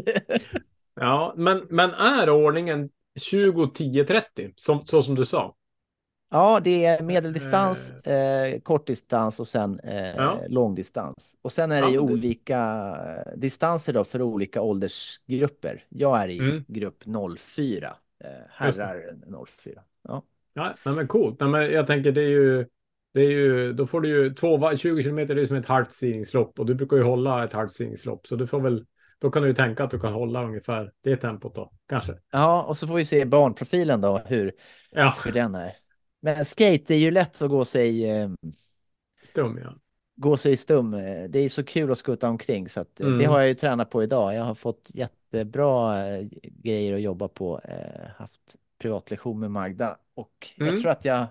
Ja, men, men är ordningen 20, 10, 30? Som, så som du sa? Ja, det är medeldistans, eh, kortdistans och sen eh, Ja. långdistans. Och sen är det Ja, ju det- olika eh, distanser då för olika åldersgrupper. Jag är i Mm. grupp 04, eh, herrar 04. Ja. Ja, nej, men coolt. Nej, men jag tänker det är ju, det är ju, då får du ju två, va- 20 kilometer, det är som ett halvt stigningslopp och du brukar ju hålla ett halvt stigningslopp. Så du får väl, då kan du ju tänka att du kan hålla ungefär det tempot då, kanske. ja, och så får vi se barnprofilen då, hur, Ja, hur den är. Men skate är ju lätt att gå sig, eh, stum ja. gå sig stum. Det är så kul att skutta omkring så att, eh, det Mm. har jag ju tränat på idag. Jag har fått jättebra eh, grejer att jobba på. Eh, haft privatlektion med Magda och Mm. jag tror att jag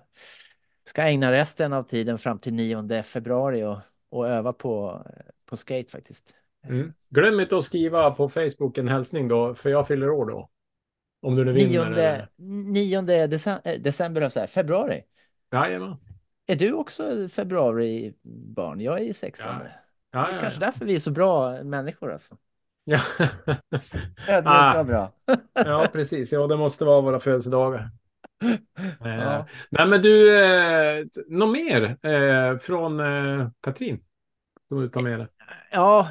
ska ägna resten av tiden fram till 9 februari och, och öva på, eh, på skate faktiskt. Mm. Glöm inte att skriva på Facebook en hälsning då, för jag fyller år då. Om du nu vinner. 9, eller- 9 december, eh, december, så här, februari. Jajamän. Är du också februari barn? Jag är ju 16. Ja. Det Ja, är ja, kanske ja. därför vi är så bra människor alltså. Ja. [LAUGHS] Ah. bra. [LAUGHS] ja, precis. Ja, det måste vara våra födelsedagar. [LAUGHS] Ja. Eh, nej, men du, eh, något mer eh, från eh, Katrin? Som du tar med dig? Ja,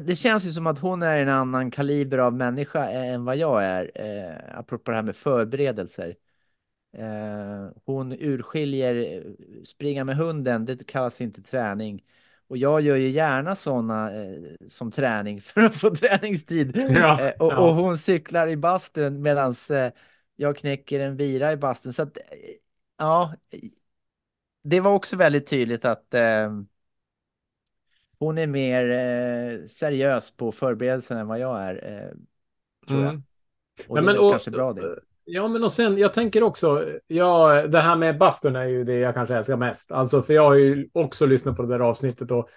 det känns ju som att hon är en annan kaliber av människa än vad jag är. Eh, apropå det här med förberedelser. Eh, hon urskiljer eh, springa med hunden, det kallas inte träning. Och jag gör ju gärna sådana eh, som träning [LAUGHS] för att få träningstid. Ja, eh, och, ja. och hon cyklar i bastun medan eh, jag knäcker en bira i bastun. Så att, eh, ja, det var också väldigt tydligt att eh, hon är mer eh, seriös på förberedelsen än vad jag är. Eh, tror jag. Mm. Och Nej, det men är och- kanske bra det. Ja, men och sen, jag tänker också, ja, det här med bastun är ju det jag kanske älskar mest. Alltså, för jag har ju också lyssnat på det där avsnittet och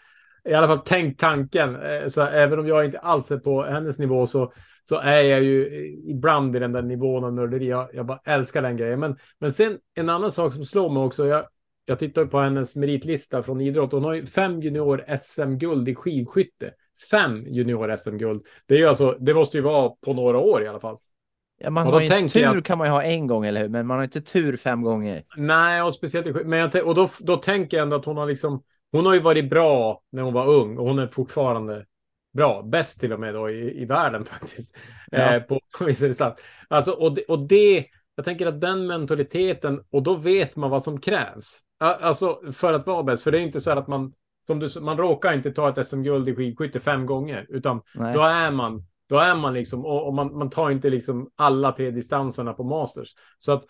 i alla fall tänkt tanken. Eh, Så även om jag inte alls är på hennes nivå så, så är jag ju ibland i den där nivån av nörderi. Jag, jag bara älskar den grejen. Men, men sen en annan sak som slår mig också. Jag, jag tittar på hennes meritlista från idrott. Hon har ju fem junior SM-guld i skidskytte. Fem junior SM-guld. Det är ju alltså, det måste ju vara på några år i alla fall. Ja, man och har ju tur jag- kan man ju ha en gång, eller hur? Men man har inte tur fem gånger. Nej, och speciellt men jag, och då, då tänker jag ändå att hon har liksom, hon har ju varit bra när hon var ung och hon är fortfarande bra, bäst till och med då i, i världen [LAUGHS] faktiskt. Ja. Eh, på. [LAUGHS] Alltså, och, det, och det, jag tänker att den mentaliteten, och då vet man vad som krävs. Alltså för att vara bäst, för det är inte så här att man, som du, man råkar inte ta ett SM-guld i skidskytte fem gånger, utan Nej. då är man, då är man liksom, och, och man, man tar inte liksom alla tre distanserna på Masters. Så att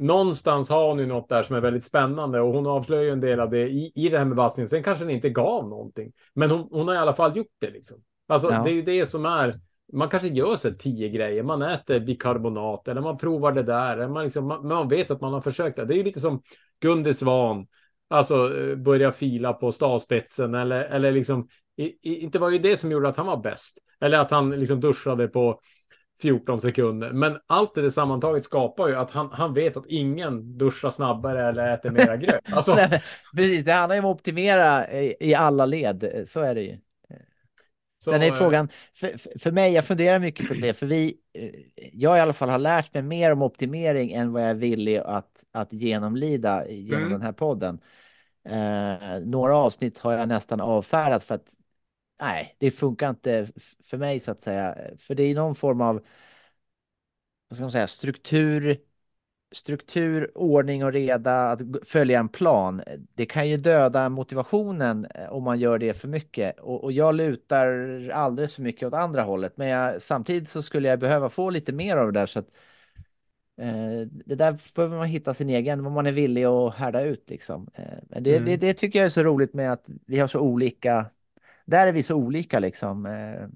någonstans har hon ju något där som är väldigt spännande och hon avslöjar ju en del av det i, i det här med bastningen. Sen kanske den inte gav någonting, men hon, hon har i alla fall gjort det liksom. Alltså Ja. det är ju det som är, man kanske gör här tio grejer, man äter bikarbonat eller man provar det där, eller man, liksom, man, man vet att man har försökt det. Det är ju lite som Gunde Svan, alltså eh, börja fila på stavspetsen eller, eller liksom, i, i, inte var ju det som gjorde att han var bäst. Eller att han liksom duschade på 14 sekunder. Men allt det sammantaget skapar ju att han, han vet att ingen duschar snabbare eller äter mera [LAUGHS] gröt. Alltså, Precis, det handlar ju om att optimera i, i alla led. Så är det ju. Så, Sen är eh, frågan, för, för- mig, jag funderar mycket på det, för vi, eh, jag i alla fall har lärt mig mer om optimering än vad jag är villig att, att genomlida genom Mm. den här podden. Eh, några avsnitt har jag nästan avfärdat för att nej, det funkar inte för mig så att säga. För det är någon form av vad ska man säga, struktur, struktur, ordning och reda, att följa en plan. Det kan ju döda motivationen eh, om man gör det för mycket. Och, och jag lutar alldeles för mycket åt andra hållet. Men jag, samtidigt så skulle jag behöva få lite mer av det där. Så att, eh, det där behöver man hitta sin egen, vad man är villig att härda ut liksom. Eh, men det, Mm. det, det tycker jag är så roligt med att vi har så olika, där är vi så olika liksom. Eh,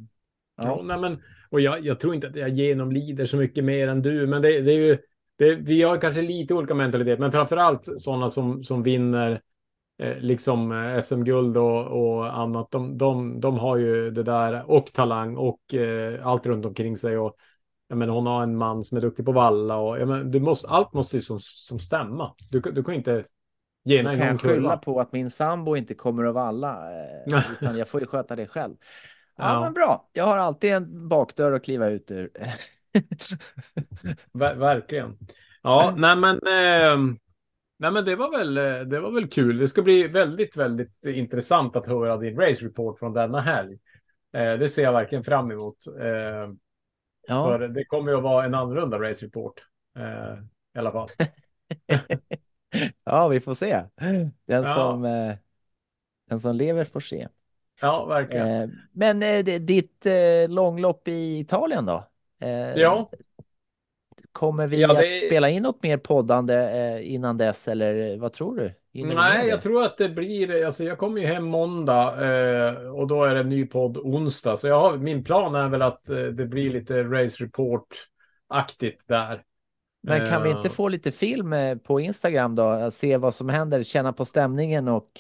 Ja, ja. nej, men, och jag, jag tror inte att jag genomlider så mycket mer än du, men det, det är ju, det, vi har kanske lite olika mentalitet, men framför allt sådana som, som vinner eh, liksom eh, SM-guld och, och annat. De, de, de har ju det där och talang och eh, allt runt omkring sig. Och, jag menar, hon har en man som är duktig på valla och jag menar, du måste, allt måste ju som, som stämma. Du, du kan inte gena Då kan igång jag skylla på att min sambo inte kommer att valla, eh, [LAUGHS] utan jag får ju sköta det själv. Ja, Ja. men bra. Jag har alltid en bakdörr att kliva ut ur. [LAUGHS] Ver, verkligen. Ja, nej men, eh, nej men det var väl, eh, det var väl kul. Det ska bli väldigt, väldigt intressant att höra din race report från denna helg. Eh, det ser jag verkligen fram emot. Eh, Ja, För det kommer ju att vara en annorlunda race report. Eh, I alla fall. [LAUGHS] ja, vi får se. Den Ja. som, eh, den som lever får se. Ja, verkligen. Men ditt långlopp i Italien då? Eh, Ja, Kommer vi Ja, att det- spela in något mer poddande eh, innan dess eller vad tror du? Med nej, jag tror att det blir, alltså jag kommer ju hem måndag eh, och då är det en ny podd onsdag. Så jag har, min plan är väl att eh, det blir lite race report-aktigt där. Men kan vi Eh, inte få lite film eh, på Instagram då? Att Se vad som händer, känna på stämningen och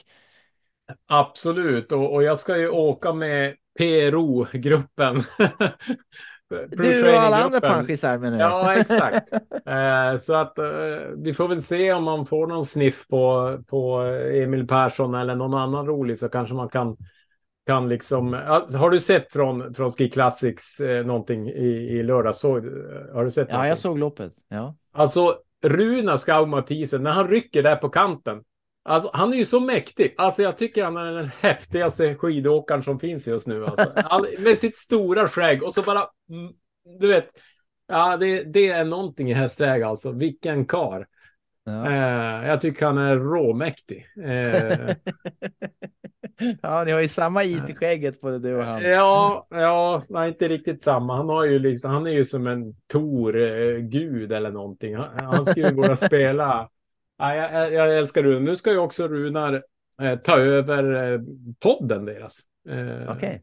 Absolut, och, och jag ska ju åka med PRO-gruppen. [LAUGHS] du och alla andra panschisar menar du? Ja, exakt. [LAUGHS] Eh, så att eh, vi får väl se om man får någon sniff på, på Emil Persson eller någon annan rolig så kanske man kan kan liksom. Har du sett från från Ski Classics eh, någonting i, i lördag? Så, har du sett? Ja, någonting? jag såg loppet. Ja. Alltså Runa Skaug Mathisen när han rycker där på kanten. Alltså, han är ju så mäktig. Alltså, jag tycker han är den häftigaste skidåkaren som finns just nu. Alltså. [LAUGHS] All, med sitt stora skägg och så bara, mm, du vet. Ja, det, det är någonting i hästväg alltså. Vilken kar. Ja. Eh, jag tycker han är råmäktig. [LAUGHS] Eh, ja, ni har ju samma is i skägget både du och han. ja, ja, nej, inte riktigt samma. Han har ju liksom, han är ju som en Tor eh, eller någonting. Han, han skulle gå och spela. Ja, jag, jag, älskar Runar. Nu ska ju också Runar eh, ta över eh, podden deras. Eh, Okej.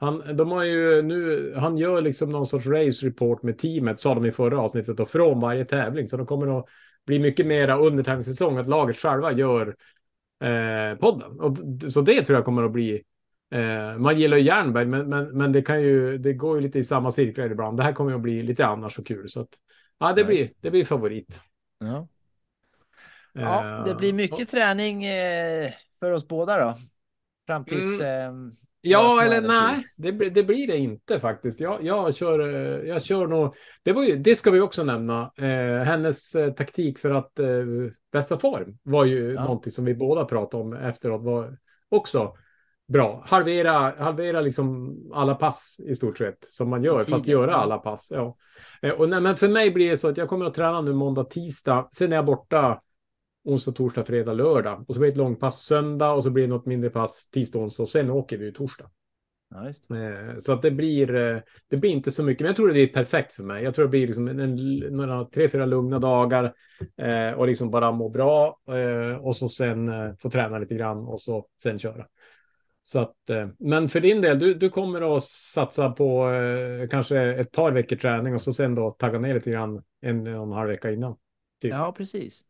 Han, de har ju nu, han gör liksom någon sorts race report med teamet, sa de i förra avsnittet, och från varje tävling. Så de kommer att bli mycket mera under tävlingssäsong, att laget själva gör eh, podden. Och, så det tror jag kommer att bli. Eh, man gillar ju Jernberg, men, men, men det kan ju, det går ju lite i samma cirklar ibland. Det här kommer att bli lite annars och kul. Så att, ja, det blir, det blir favorit. Ja. Ja, det blir mycket träning eh, för oss båda då. Fram tills... Eh, Ja, Några små eller nej, det, blir- det blir det inte faktiskt. Jag, jag, kör, eh, jag kör nog... Det, var ju, det ska vi också nämna. Eh, hennes eh, taktik för att eh, bästa form var ju Ja. någonting som vi båda pratade om efteråt. var också bra. Halvera, halvera liksom alla pass i stort sett som man gör, fast göra ja. alla pass. Ja. Och, nej, men för mig blir det så att jag kommer att träna nu måndag, tisdag. Sen är jag borta onsdag, torsdag, fredag, lördag. Och så blir det ett långpass söndag och så blir det något mindre pass tisdag, onsdag och sen åker vi ju torsdag. just. Eh, Så att det blir, eh, det blir inte så mycket, men jag tror det är perfekt för mig. Jag tror det blir liksom en, några tre, fyra lugna dagar eh, och liksom bara må bra eh, och så sen eh, få träna lite grann och så sen köra. Så att, eh, men för din del, du, du kommer att satsa på kanske ett par veckor träning och så sen då tagga ner lite grann en, en och en halv vecka innan. Typ. Ja, precis.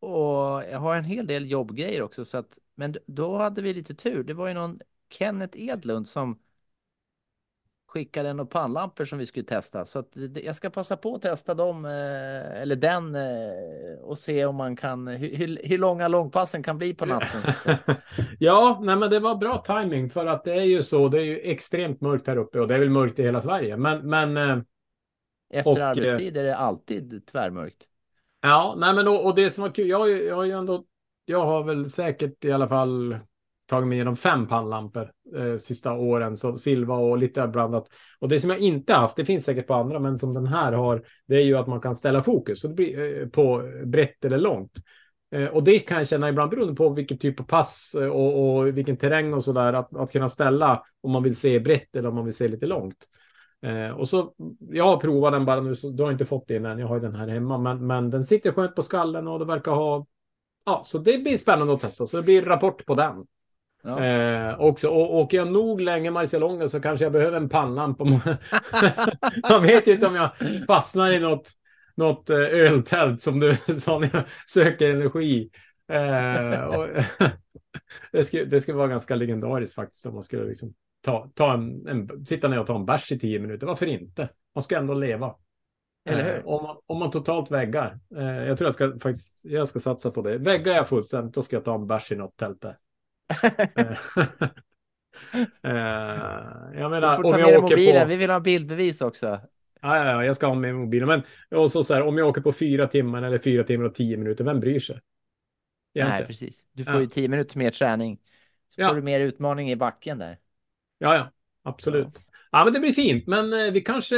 Och jag har en hel del jobbgrejer också. Så att, men då hade vi lite tur. Det var ju någon Kenneth Edlund som skickade några pannlampor som vi skulle testa. Så att jag ska passa på att testa dem, eh, eller den, eh, och se om man kan, hur, hur, långa långpassen kan bli på natten. [LAUGHS] ja, nej, men det var bra timing för att det är ju så. Det är ju extremt mörkt här uppe och det är väl mörkt i hela Sverige. Men, men eh, Efter Och, arbetstid är det alltid tvärmörkt. Ja, nej men och, och det som var kul, jag, har ju- jag har ju ändå, jag har väl säkert i alla fall tagit mig igenom fem pannlampor eh, sista åren, så silva och lite blandat. Och det som jag inte haft, det finns säkert på andra, men som den här har, det är ju att man kan ställa fokus så det blir, eh, på brett eller långt. Eh, och det kan jag känna ibland beroende på vilken typ av pass eh, och, och vilken terräng och så där, att, att kunna ställa om man vill se brett eller om man vill se lite långt. Eh, och så, jag har provat den bara nu, så du har inte fått den än, jag har ju den här hemma, men, men den sitter skönt på skallen och det verkar ha, ja, så det blir spännande att testa, så det blir rapport på den. Ja. Eh, också, och åker jag nog länge Marcialonga så kanske jag behöver en pannlampa. Man [LAUGHS] vet ju inte om jag fastnar i något, något eh, öltält som du sa när jag söker energi. Eh, och, [LAUGHS] det, skulle, det skulle vara ganska legendariskt faktiskt om man skulle liksom ta, ta en, en, sitta ner och ta en bärs i tio minuter. Varför inte? Man ska ändå leva. Eller Eh, hur? om, man, om man totalt väggar. Eh, jag tror jag ska faktiskt jag ska satsa på det. Väggar jag fullständigt, då ska jag ta en bärs i något tält där. [LAUGHS] Eh, eh, jag Du menar, får om ta med jag dig åker mobilen. på... Vi vill ha bildbevis också. Ja, ja, ja, jag ska ha med mobilen. Men och så, så här, om jag åker på fyra timmar eller fyra timmar och tio minuter, vem bryr sig? Nej, Egentligen. precis. Du får Ja. ju tio minuter mer träning. Så Ja. får du mer utmaning i backen där. Ja, ja, absolut. Ja. men det blir fint. Men eh, vi kanske,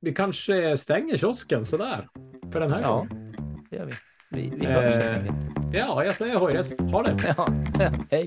vi kanske stänger kiosken sådär. För den här Ja, gången. det gör vi. Vi, vi hörs Eh. Ja, jag säger hojres. Ha det. [LAUGHS] Ja, [LAUGHS] hej.